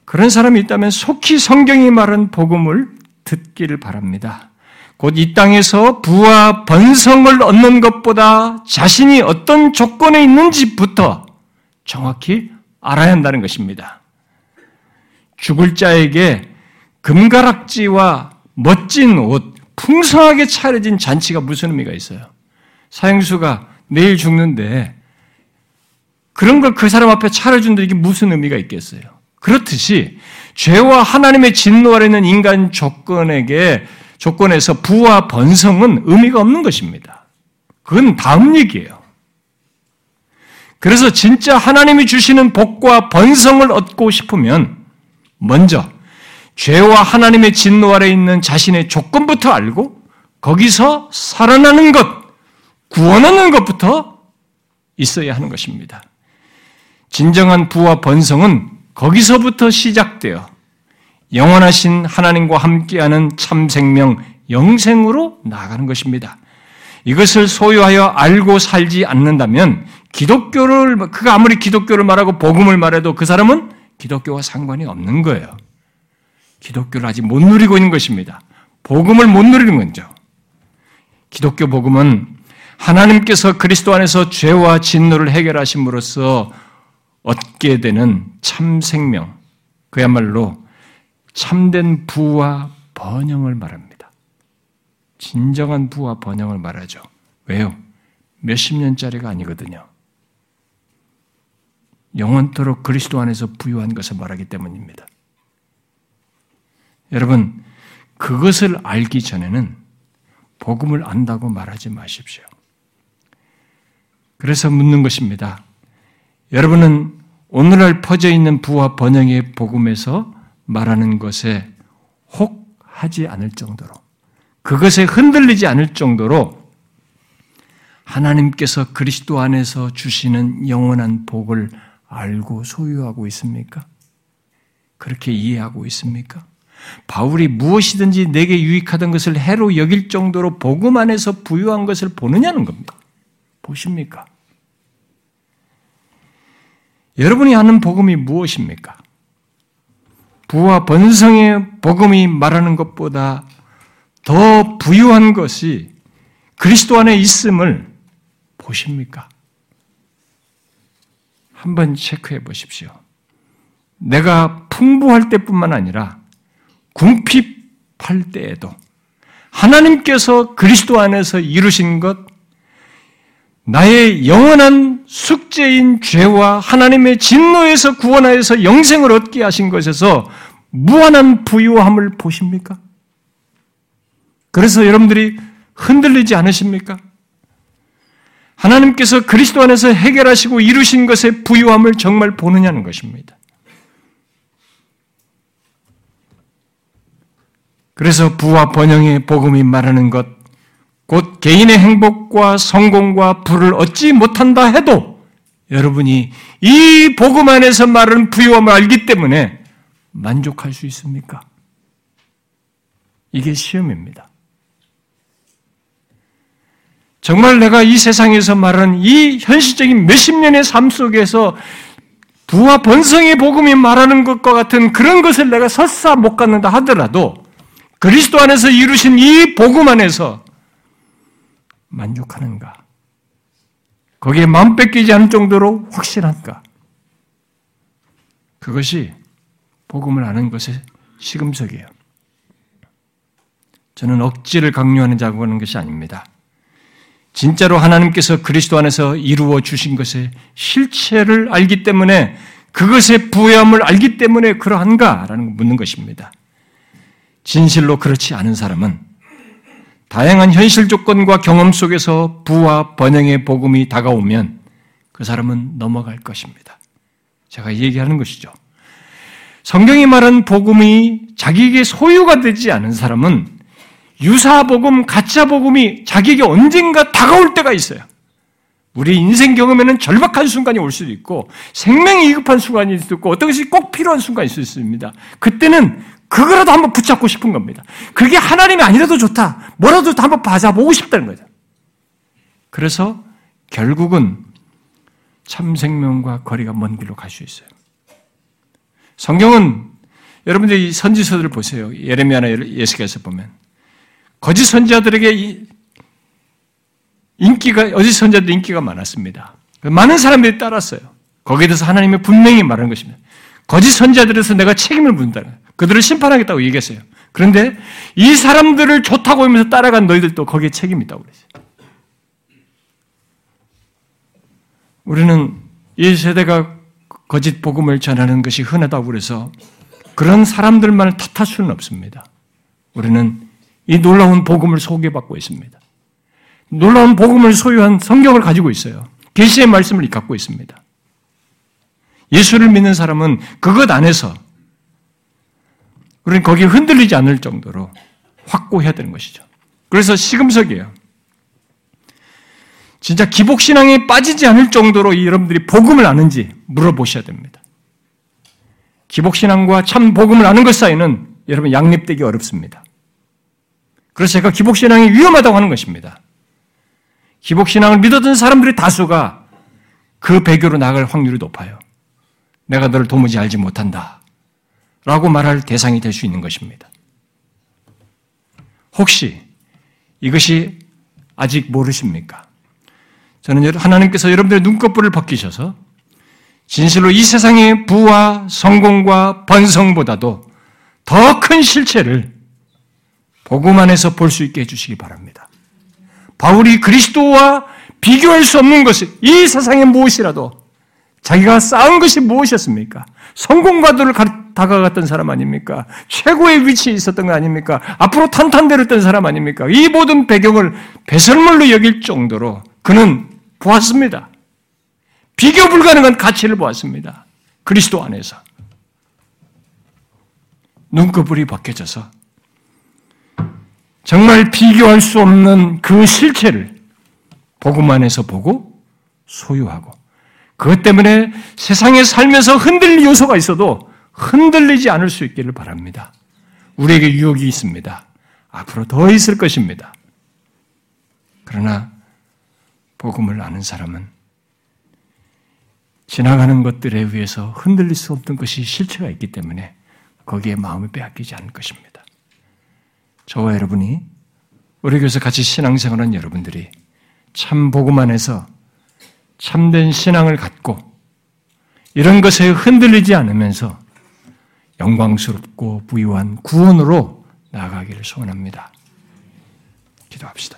그런 사람이 있다면 속히 성경이 말한 복음을 듣기를 바랍니다. 곧 이 땅에서 부와 번성을 얻는 것보다 자신이 어떤 조건에 있는지부터 정확히 알아야 한다는 것입니다. 죽을 자에게 금가락지와 멋진 옷, 풍성하게 차려진 잔치가 무슨 의미가 있어요? 사형수가 내일 죽는데 그런 걸 그 사람 앞에 차려준다 이게 무슨 의미가 있겠어요? 그렇듯이 죄와 하나님의 진노 아래 있는 인간 조건에게 조건에서 부와 번성은 의미가 없는 것입니다. 그건 다음 얘기예요. 그래서 진짜 하나님이 주시는 복과 번성을 얻고 싶으면 먼저 죄와 하나님의 진노 아래 있는 자신의 조건부터 알고 거기서 살아나는 것, 구원하는 것부터 있어야 하는 것입니다. 진정한 부와 번성은 거기서부터 시작되어 영원하신 하나님과 함께하는 참 생명, 영생으로 나아가는 것입니다. 이것을 소유하여 알고 살지 않는다면 기독교를 그가 아무리 기독교를 말하고 복음을 말해도 그 사람은 기독교와 상관이 없는 거예요. 기독교를 아직 못 누리고 있는 것입니다. 복음을 못 누리는 거죠. 기독교 복음은 하나님께서 그리스도 안에서 죄와 진노를 해결하심으로써 얻게 되는 참 생명, 그야말로 참된 부와 번영을 말합니다. 진정한 부와 번영을 말하죠. 왜요? 몇십 년짜리가 아니거든요. 영원토록 그리스도 안에서 부유한 것을 말하기 때문입니다. 여러분, 그것을 알기 전에는 복음을 안다고 말하지 마십시오. 그래서 묻는 것입니다. 여러분은 오늘날 퍼져 있는 부와 번영의 복음에서 말하는 것에 혹 하지 않을 정도로 그것에 흔들리지 않을 정도로 하나님께서 그리스도 안에서 주시는 영원한 복을 알고 소유하고 있습니까? 그렇게 이해하고 있습니까? 바울이 무엇이든지 내게 유익하던 것을 해로 여길 정도로 복음 안에서 부유한 것을 보느냐는 겁니다. 보십니까? 여러분이 아는 복음이 무엇입니까? 부와 번성의 복음이 말하는 것보다 더 부유한 것이 그리스도 안에 있음을 보십니까? 한번 체크해 보십시오. 내가 풍부할 때뿐만 아니라 궁핍할 때에도 하나님께서 그리스도 안에서 이루신 것, 나의 영원한 숙제인 죄와 하나님의 진노에서 구원하여서 영생을 얻게 하신 것에서 무한한 부유함을 보십니까? 그래서 여러분들이 흔들리지 않으십니까? 하나님께서 그리스도 안에서 해결하시고 이루신 것의 부유함을 정말 보느냐는 것입니다. 그래서 부와 번영의 복음이 말하는 것, 곧 개인의 행복과 성공과 부를 얻지 못한다 해도 여러분이 이 복음 안에서 말하는 부유함을 알기 때문에 만족할 수 있습니까? 이게 시험입니다. 정말 내가 이 세상에서 말하는 이 현실적인 몇십 년의 삶 속에서 부와 번성의 복음이 말하는 것과 같은 그런 것을 내가 설사 못 갖는다 하더라도 그리스도 안에서 이루신 이 복음 안에서 만족하는가? 거기에 마음 뺏기지 않을 정도로 확실한가? 그것이 복음을 아는 것의 시금석이에요. 저는 억지를 강요하는 자고 하는 것이 아닙니다. 진짜로 하나님께서 그리스도 안에서 이루어 주신 것의 실체를 알기 때문에 그것의 부여함을 알기 때문에 그러한가라는 걸 묻는 것입니다. 진실로 그렇지 않은 사람은 다양한 현실 조건과 경험 속에서 부와 번영의 복음이 다가오면 그 사람은 넘어갈 것입니다. 제가 얘기하는 것이죠. 성경이 말한 복음이 자기에게 소유가 되지 않은 사람은 유사 복음, 가짜 복음이 자기에게 언젠가 다가올 때가 있어요. 우리 인생 경험에는 절박한 순간이 올 수도 있고 생명이 위급한 순간이 있을 수도 있고 어떤 것이 꼭 필요한 순간이 있을 수 있습니다. 그때는 그거라도 한번 붙잡고 싶은 겁니다. 그게 하나님이 아니라도 좋다. 뭐라도 한번 받아보고 싶다는 거죠. 그래서 결국은 참 생명과 거리가 먼 길로 갈 수 있어요. 성경은 여러분들 이 선지서들을 보세요. 예레미야나 예수께서 보면 거짓 선지자들에게 인기가 거짓 선지자들 인기가 많았습니다. 많은 사람들이 따랐어요. 거기에 대해서 하나님이 분명히 말하는 것입니다. 거짓 선지자들에서 내가 책임을 묻는다. 그들을 심판하겠다고 얘기했어요. 그런데 이 사람들을 좋다고 하면서 따라간 너희들도 거기에 책임이 있다고 그랬어요. 우리는 이 세대가 거짓 복음을 전하는 것이 흔하다고 그래서 그런 사람들만을 탓할 수는 없습니다. 우리는 이 놀라운 복음을 소개받고 있습니다. 놀라운 복음을 소유한 성경을 가지고 있어요. 계시의 말씀을 갖고 있습니다. 예수를 믿는 사람은 그것 안에서 우리는 거기에 흔들리지 않을 정도로 확고해야 되는 것이죠. 그래서 시금석이에요. 진짜 기복신앙에 빠지지 않을 정도로 여러분들이 복음을 아는지 물어보셔야 됩니다. 기복신앙과 참 복음을 아는 것 사이는 여러분 양립되기 어렵습니다. 그래서 제가 기복신앙이 위험하다고 하는 것입니다. 기복신앙을 믿었던 사람들의 다수가 그 배교로 나갈 확률이 높아요. 내가 너를 도무지 알지 못한다. 라고 말할 대상이 될 수 있는 것입니다. 혹시 이것이 아직 모르십니까? 저는 하나님께서 여러분들의 눈꺼풀을 벗기셔서 진실로 이 세상의 부와 성공과 번성보다도 더 큰 실체를 복음 안에서 볼 수 있게 해주시기 바랍니다. 바울이 그리스도와 비교할 수 없는 것이 이 세상의 무엇이라도 자기가 쌓은 것이 무엇이었습니까? 성공과도를 다가갔던 사람 아닙니까? 최고의 위치에 있었던 거 아닙니까? 앞으로 탄탄대로던 사람 아닙니까? 이 모든 배경을 배설물로 여길 정도로 그는 보았습니다. 비교 불가능한 가치를 보았습니다. 그리스도 안에서. 눈꺼풀이 벗겨져서 정말 비교할 수 없는 그 실체를 복음 안에서 보고 소유하고 그것 때문에 세상에 살면서 흔들릴 요소가 있어도 흔들리지 않을 수 있기를 바랍니다. 우리에게 유혹이 있습니다. 앞으로 더 있을 것입니다. 그러나 복음을 아는 사람은 지나가는 것들에 의해서 흔들릴 수 없던 것이 실체가 있기 때문에 거기에 마음을 빼앗기지 않을 것입니다. 저와 여러분이 우리 교회에서 같이 신앙생활한 여러분들이 참 복음 안에서 참된 신앙을 갖고 이런 것에 흔들리지 않으면서 영광스럽고 부유한 구원으로 나아가기를 소원합니다. 기도합시다.